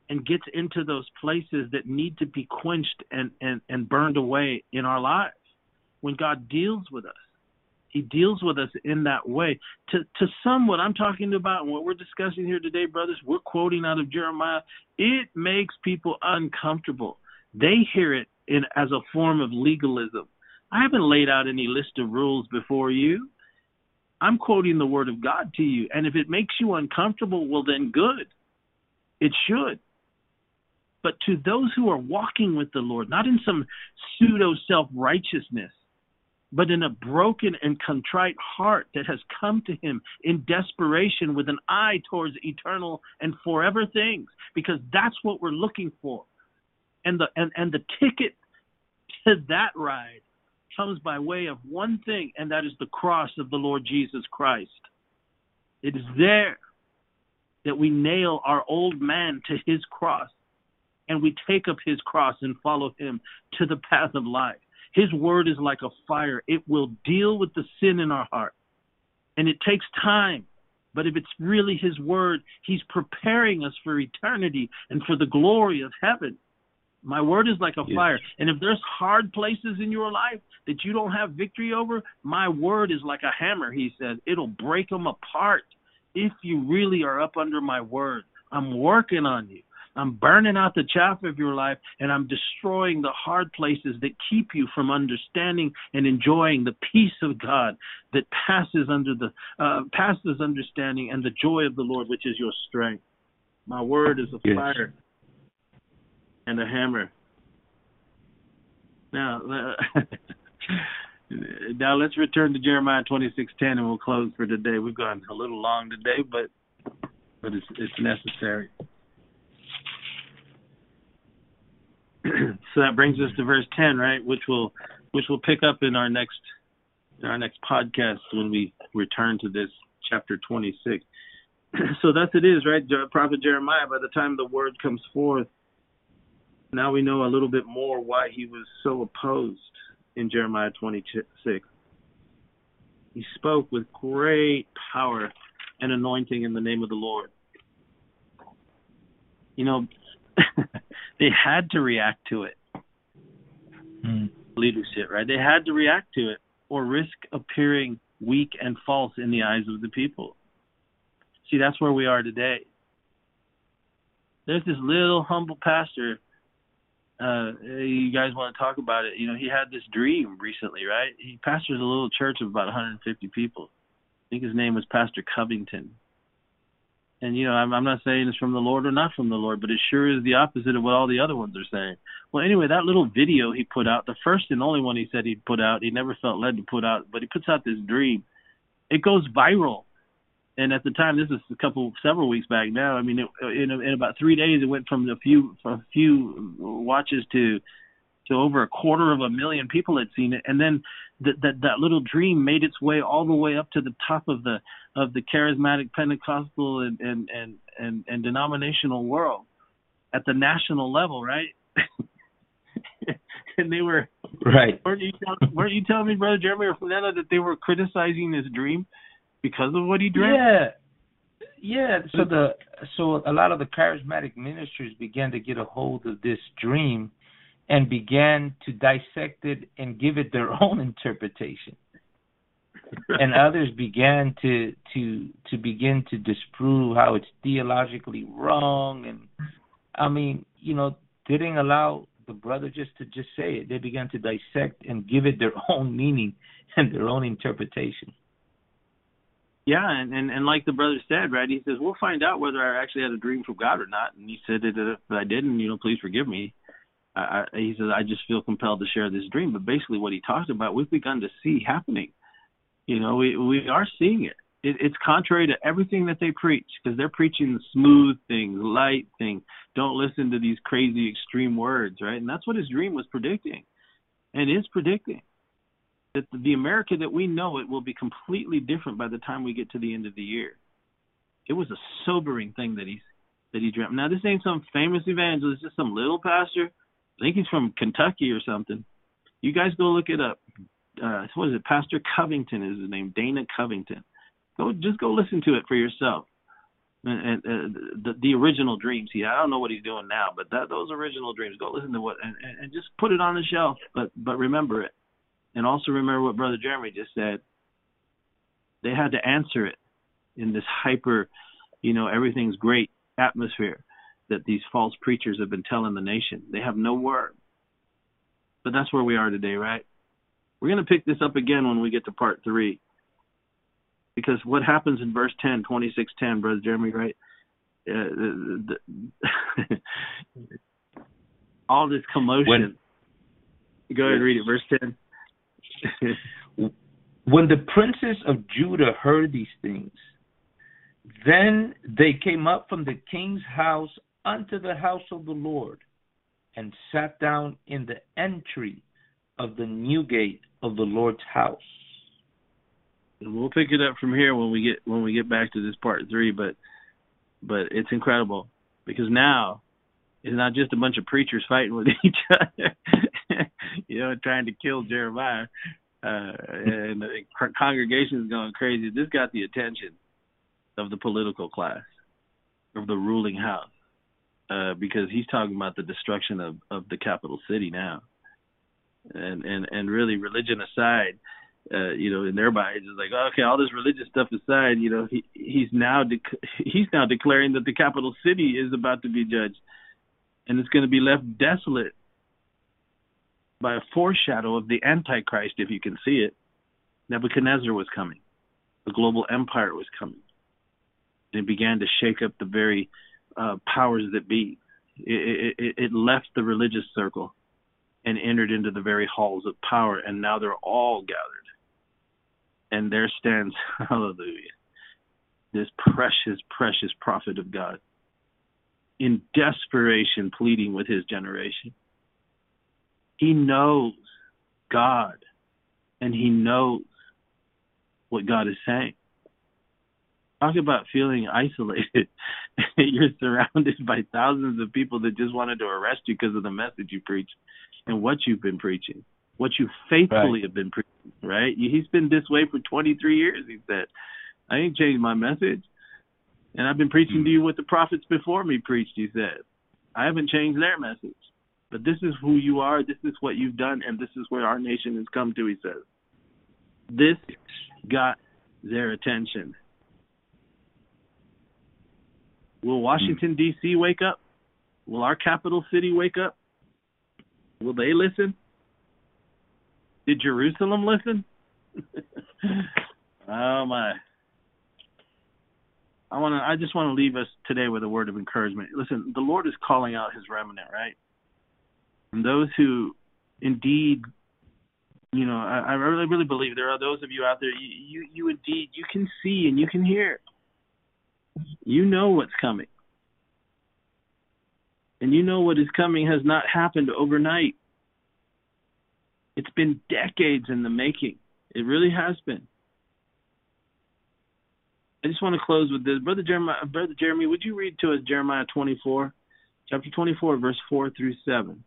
and gets into those places that need to be quenched and, and, and burned away in our lives. When God deals with us, he deals with us in that way. To to some, what I'm talking about and what we're discussing here today, brothers, we're quoting out of Jeremiah. It makes people uncomfortable. They hear it in as a form of legalism. I haven't laid out any list of rules before you. I'm quoting the word of God to you. And if it makes you uncomfortable, well, then good. It should. But to those who are walking with the Lord, not in some pseudo self righteousness, but in a broken and contrite heart that has come to him in desperation with an eye towards eternal and forever things, because that's what we're looking for. And the and, and the ticket to that ride comes by way of one thing, and that is the cross of the Lord Jesus Christ. It is there that we nail our old man to his cross and we take up his cross and follow him to the path of life. His word is like a fire, it will deal with the sin in our heart. And it takes time. But if it's really his word, he's preparing us for eternity and for the glory of heaven. My word is like a yes. fire. And if there's hard places in your life that you don't have victory over, my word is like a hammer, he said. It'll break them apart if you really are up under my word. I'm working on you. I'm burning out the chaff of your life and I'm destroying the hard places that keep you from understanding and enjoying the peace of God that passes under the uh, passes understanding and the joy of the Lord, which is your strength. My word is a yes. fire and a hammer. Now, uh, *laughs* now let's return to Jeremiah 26:10, and we'll close for today. We've gone a little long today, but but it's it's necessary. *clears throat* so that brings us to verse 10, right? Which will which will pick up in our next in our next podcast when we return to this chapter 26. *clears throat* so thus it is, right? Prophet Jeremiah, by the time the word comes forth, now we know a little bit more why he was so opposed in Jeremiah 26. He spoke with great power and anointing in the name of the Lord. You know, *laughs* they had to react to it. Mm. Leadership, right? They had to react to it or risk appearing weak and false in the eyes of the people. See, that's where we are today. There's this little humble pastor. Uh, you guys want to talk about it? You know, he had this dream recently, right? He pastors a little church of about 150 people. I think his name was Pastor Covington and you know I'm, I'm not saying it's from the Lord or not from the Lord, but it sure is the opposite of what all the other ones are saying. Well, anyway, that little video he put out, the first and only one he said he'd put out, he never felt led to put out, but he puts out this dream. It goes viral, and at the time, this is a couple, several weeks back now. I mean, it, in in about three days, it went from a few from a few watches to to over a quarter of a million people had seen it, and then that that that little dream made its way all the way up to the top of the of the charismatic Pentecostal and and and and, and denominational world at the national level, right? *laughs* and they were right. Weren't you, weren't you telling me, brother Jeremy or Fernando, that they were criticizing his dream because of what he dreamt? Yeah, yeah. So the so a lot of the charismatic ministers began to get a hold of this dream and began to dissect it and give it their *laughs* own interpretation. and *laughs* others began to to to begin to disprove how it's theologically wrong and I mean, you know, they didn't allow the brother just to just say it. They began to dissect and give it their *laughs* own meaning and their own interpretation. Yeah, and, and and like the brother said, right? He says we'll find out whether I actually had a dream from God or not. And he said that uh, if I didn't, you know, please forgive me. I, he says, I just feel compelled to share this dream. But basically, what he talked about, we've begun to see happening. You know, we we are seeing it. it it's contrary to everything that they preach because they're preaching the smooth things, light things. Don't listen to these crazy extreme words, right? And that's what his dream was predicting, and is predicting that the America that we know it will be completely different by the time we get to the end of the year. It was a sobering thing that he that he dreamt. Now, this ain't some famous evangelist, just some little pastor I think he's from Kentucky or something. You guys go look it up. Uh, what is it? Pastor Covington is his name. Dana Covington. Go just go listen to it for yourself. And, and uh, the the original dreams. He I don't know what he's doing now, but that those original dreams. Go listen to what and, and just put it on the shelf. But but remember it, and also remember what Brother Jeremy just said. They had to answer it in this hyper, you know, everything's great atmosphere that these false preachers have been telling the nation. They have no word. But that's where we are today, right? We're going to pick this up again when we get to part three. Because what happens in verse 10, 26:10, brother Jeremy, right? Uh, the, all this commotion. When, Go ahead, read it, verse 10. when the princes of Judah heard these things, then they came up from the king's house unto the house of the Lord, and sat down in the entry of the new gate of the Lord's house. And we'll pick it up from here when we get when we get back to this part three, but but it's incredible because now it's not just a bunch of preachers fighting with *laughs* each other, *laughs* you know, trying to kill Jeremiah, uh, and the congregation is going crazy. This got the attention of the political class, of the ruling house, uh, because he's talking about the destruction of of the capital city now, and and and really, religion aside, uh, you know, in their minds, it's like, okay, all this religious stuff aside, you know, he he's now de- he's now declaring that the capital city is about to be judged, and it's going to be left desolate by a foreshadow of the Antichrist, if you can see it. Nebuchadnezzar was coming, the global empire was coming, and it began to shake up the very uh, powers that be. It, it, it left the religious circle and entered into the very halls of power, and now they're all gathered and there stands, *laughs* hallelujah, this precious, precious prophet of God in desperation pleading with his generation. He knows God and he knows what God is saying. Talk about feeling isolated. *laughs* You're surrounded by thousands of people that just wanted to arrest you because of the message you preach and what you've been preaching what you faithfully right. have been preaching, right? He's been this way for 23 years, he said. I ain't changed my message. And I've been preaching mm-hmm. to you what the prophets before me preached, he said. I haven't changed their message. But this is who you are, this is what you've done, and this is where our nation has come to, he says. This got their attention. Will Washington, hmm. D.C. wake up? Will our capital city wake up? Will they listen? Did Jerusalem listen? *laughs* oh my. I want to I just want to leave us today with a word of encouragement. Listen, the Lord is calling out his remnant, right? And those who indeed you know, I, I really, really believe there are those of you out there. You, you, you indeed, you can see and you can hear. You know what's coming, and you know what is coming has not happened overnight. It's been decades in the making. It really has been. I just want to close with this, brother Jeremiah. Brother Jeremy, would you read to us Jeremiah 24, chapter 24, verse 4 through 7?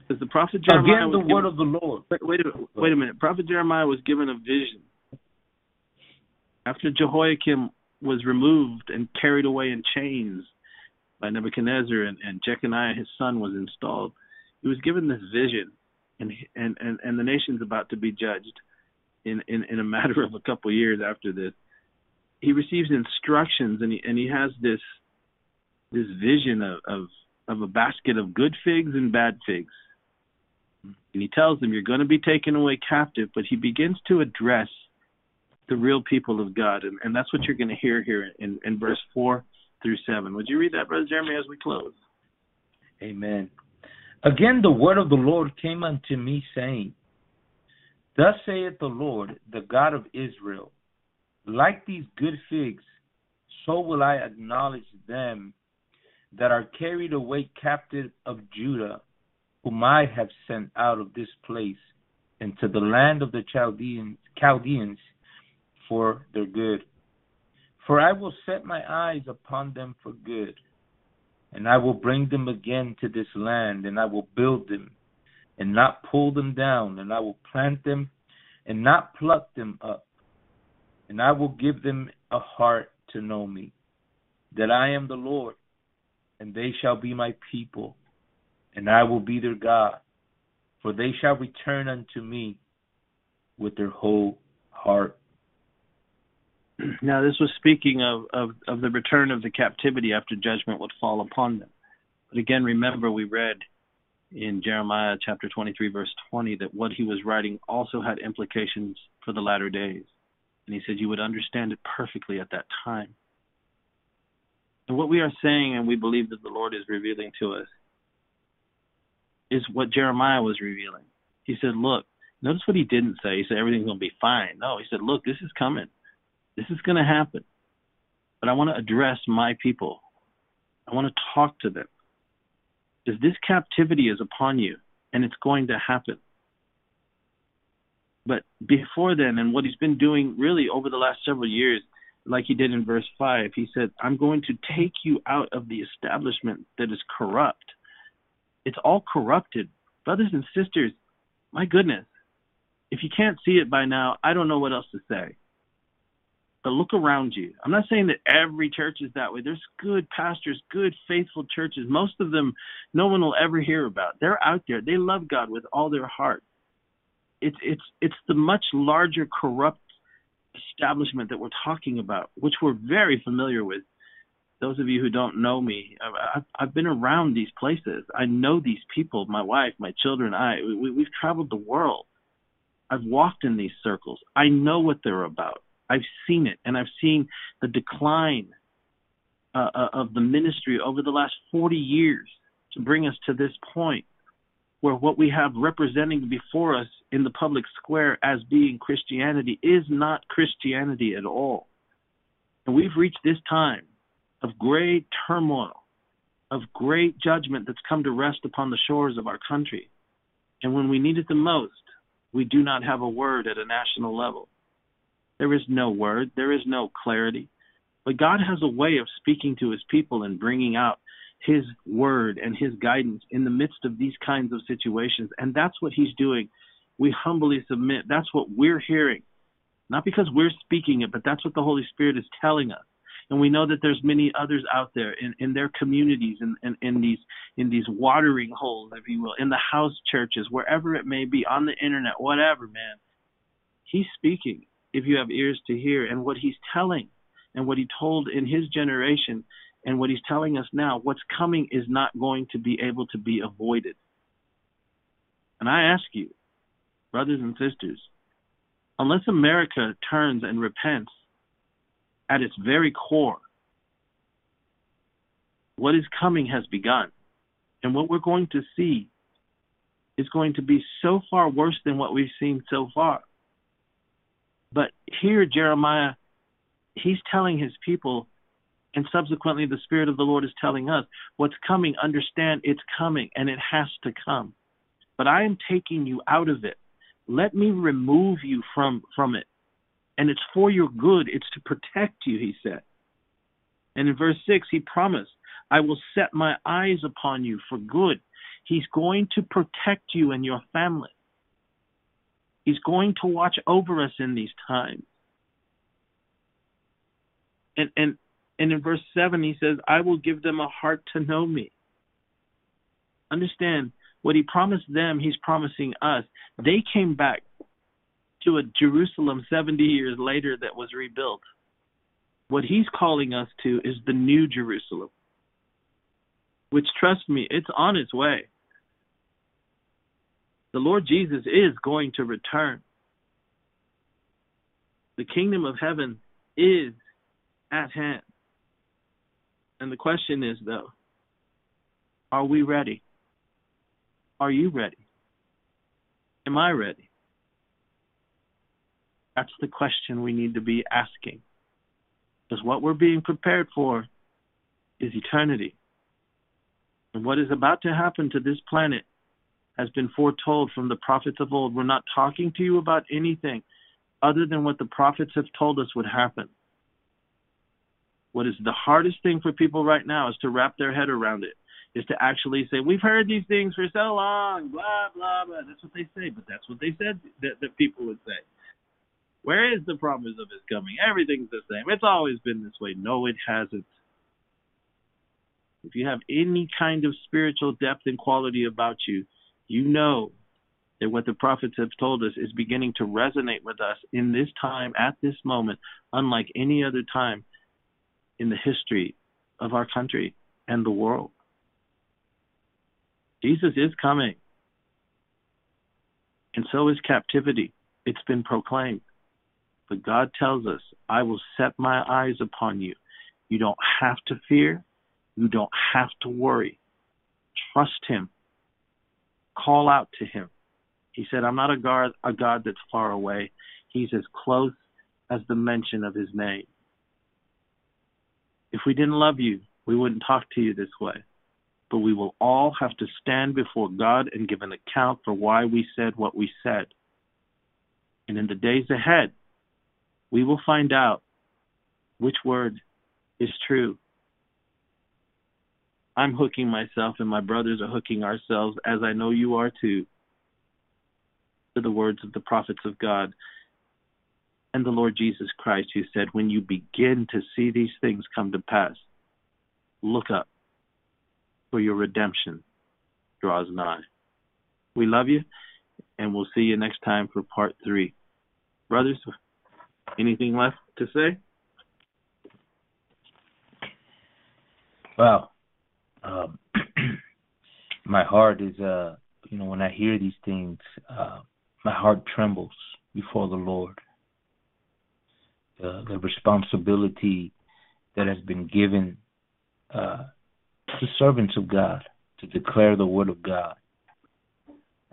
Because the prophet Jeremiah again, the given, word of the Lord. Wait, wait, wait a minute. Prophet Jeremiah was given a vision after Jehoiakim was removed and carried away in chains by Nebuchadnezzar, and, and Jeconiah his son was installed he was given this vision, and and and, and the nation's about to be judged in, in in a matter of a couple years after this. He receives instructions, and he and he has this this vision of of, of a basket of good figs and bad figs. And he tells them, You're going to be taken away captive, but he begins to address the real people of God. And, and that's what you're going to hear here in, in verse 4 through 7. Would you read that, Brother Jeremy, as we close? Amen. Again, the word of the Lord came unto me, saying, Thus saith the Lord, the God of Israel, like these good figs, so will I acknowledge them that are carried away captive of Judah, whom I have sent out of this place into the land of the Chaldeans, Chaldeans for their good. For I will set my eyes upon them for good and I will bring them again to this land, and I will build them, and not pull them down, and I will plant them, and not pluck them up. And I will give them a heart to know me, that I am the Lord, and they shall be my people, and I will be their God, for they shall return unto me with their whole heart. *clears throat* Now, this was speaking of, of, of the return of the captivity after judgment would fall upon them. But again, remember, we read in Jeremiah chapter 23, verse 20, that what he was writing also had implications for the latter days. And he said you would understand it perfectly at that time. And what we are saying, and we believe that the Lord is revealing to us, is what Jeremiah was revealing. He said, Look, notice what he didn't say. He said, Everything's going to be fine. No, he said, Look, this is coming. This is going to happen. But I want to address my people. I want to talk to them. Because this captivity is upon you, and it's going to happen. But before then, and what he's been doing really over the last several years, like he did in verse 5, he said, I'm going to take you out of the establishment that is corrupt. It's all corrupted. Brothers and sisters, my goodness, if you can't see it by now, I don't know what else to say. Look around you. I'm not saying that every church is that way. There's good pastors, good faithful churches. Most of them no one will ever hear about. They're out there. They love God with all their heart. It's it's it's the much larger corrupt establishment that we're talking about, which we're very familiar with. Those of you who don't know me, I've, I've been around these places. I know these people, my wife, my children, I. We, we've traveled the world. I've walked in these circles. I know what they're about. I've seen it, and I've seen the decline uh, uh of the ministry over the last 40 years to bring us to this point where what we have representing before us in the public square as being Christianity is not Christianity at all. And we've reached this time of great turmoil, of great judgment that's come to rest upon the shores of our country. And when we need it the most, we do not have a word at a national level. There is no word, there is no clarity. But God has a way of speaking to his people and bringing out his word and his guidance in the midst of these kinds of situations. And that's what he's doing. We humbly submit. That's what we're hearing. Not because we're speaking it, but that's what the Holy Spirit is telling us. And we know that there's many others out there in, in their communities, in, in, in these in these watering holes, if you will, in the house churches, wherever it may be, on the internet, whatever, man. He's speaking if you have ears to hear. And what he's telling and what he told in his generation and what he's telling us now, what's coming is not going to be able to be avoided. And I ask you, brothers and sisters, unless America turns and repents at its very core, what is coming has begun. And what we're going to see is going to be so far worse than what we've seen so far. But here, Jeremiah, he's telling his people and subsequently, the Spirit of the Lord is telling us what's coming, understand it's coming and it has to come. But I am taking you out of it. Let me remove you from, from it. And it's for your good, it's to protect you, he said. And in verse 6, he promised, I will set my eyes upon you for good. He's going to protect you and your family. He's going to watch over us in these times. And and and in verse 7, he says, I will give them a heart to know me. Understand, what he promised them, he's promising us. They came back to a Jerusalem 70 years later that was rebuilt. What he's calling us to is the new Jerusalem, which, trust me, it's on its way. The Lord Jesus is going to return. The kingdom of heaven is at hand. And the question is, though, are we ready? Are you ready? Am I ready? That's the question we need to be asking. Because what we're being prepared for is eternity. And what is about to happen to this planet has been foretold from the prophets of old. We're not talking to you about anything other than what the prophets have told us would happen. What is the hardest thing for people right now is to wrap their head around it, is to actually say, We've heard these things for so long, blah, blah, blah. That's what they say, but that's what they said that, that people would say. Where is the promise of his coming? Everything's the same. It's always been this way. No, it hasn't. If you have any kind of spiritual depth and quality about you, you know that what the prophets have told us is beginning to resonate with us in this time, at this moment, unlike any other time in the history of our country and the world. Jesus is coming. And so is captivity. It's been proclaimed. But God tells us, I will set my eyes upon you. You don't have to fear. You don't have to worry. Trust Him. Call out to Him. He said, I'm not a God, a God that's far away. He's as close as the mention of His name. If we didn't love you, we wouldn't talk to you this way. But we will all have to stand before God and give an account for why we said what we said. And in the days ahead, we will find out which word is true. I'm hooking myself, and my brothers are hooking ourselves, as I know you are too, to the words of the prophets of God and the Lord Jesus Christ, who said, When you begin to see these things come to pass, look up, for your redemption draws nigh. We love you, and we'll see you next time for part three. Brothers, anything left to say? Well, um, *clears throat* my heart is, uh, you know, when I hear these things, uh, my heart trembles before the Lord. The, the responsibility that has been given uh, to servants of God to declare the word of God.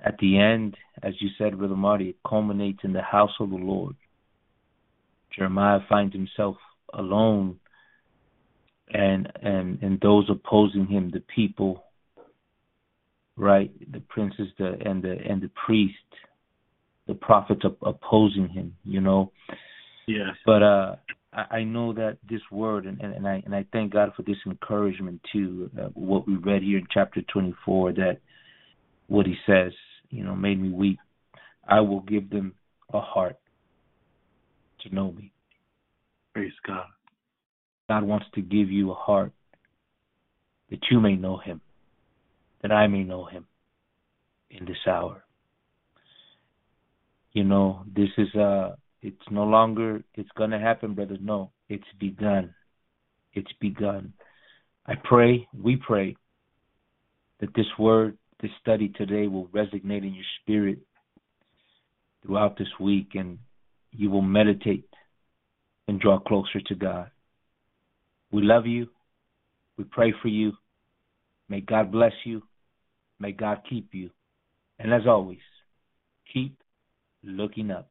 At the end, as you said, Brother Marty, it culminates in the house of the Lord. Jeremiah finds himself alone and and and those opposing him, the people, right, the princes, the and the and the priest, the prophets opposing him, you know. Yes. But uh I, I know that this word, and, and, and I and I thank God for this encouragement too. Uh, what we read here in chapter 24, that what He says, you know, made me weep. I will give them a heart to know me. Praise God. God wants to give you a heart that you may know Him, that I may know Him in this hour. You know, this is uh it's no longer it's gonna happen, brothers. No, it's begun. It's begun. I pray, we pray, that this word, this study today will resonate in your spirit throughout this week and you will meditate and draw closer to God. We love you. We pray for you. May God bless you. May God keep you. And as always, keep looking up.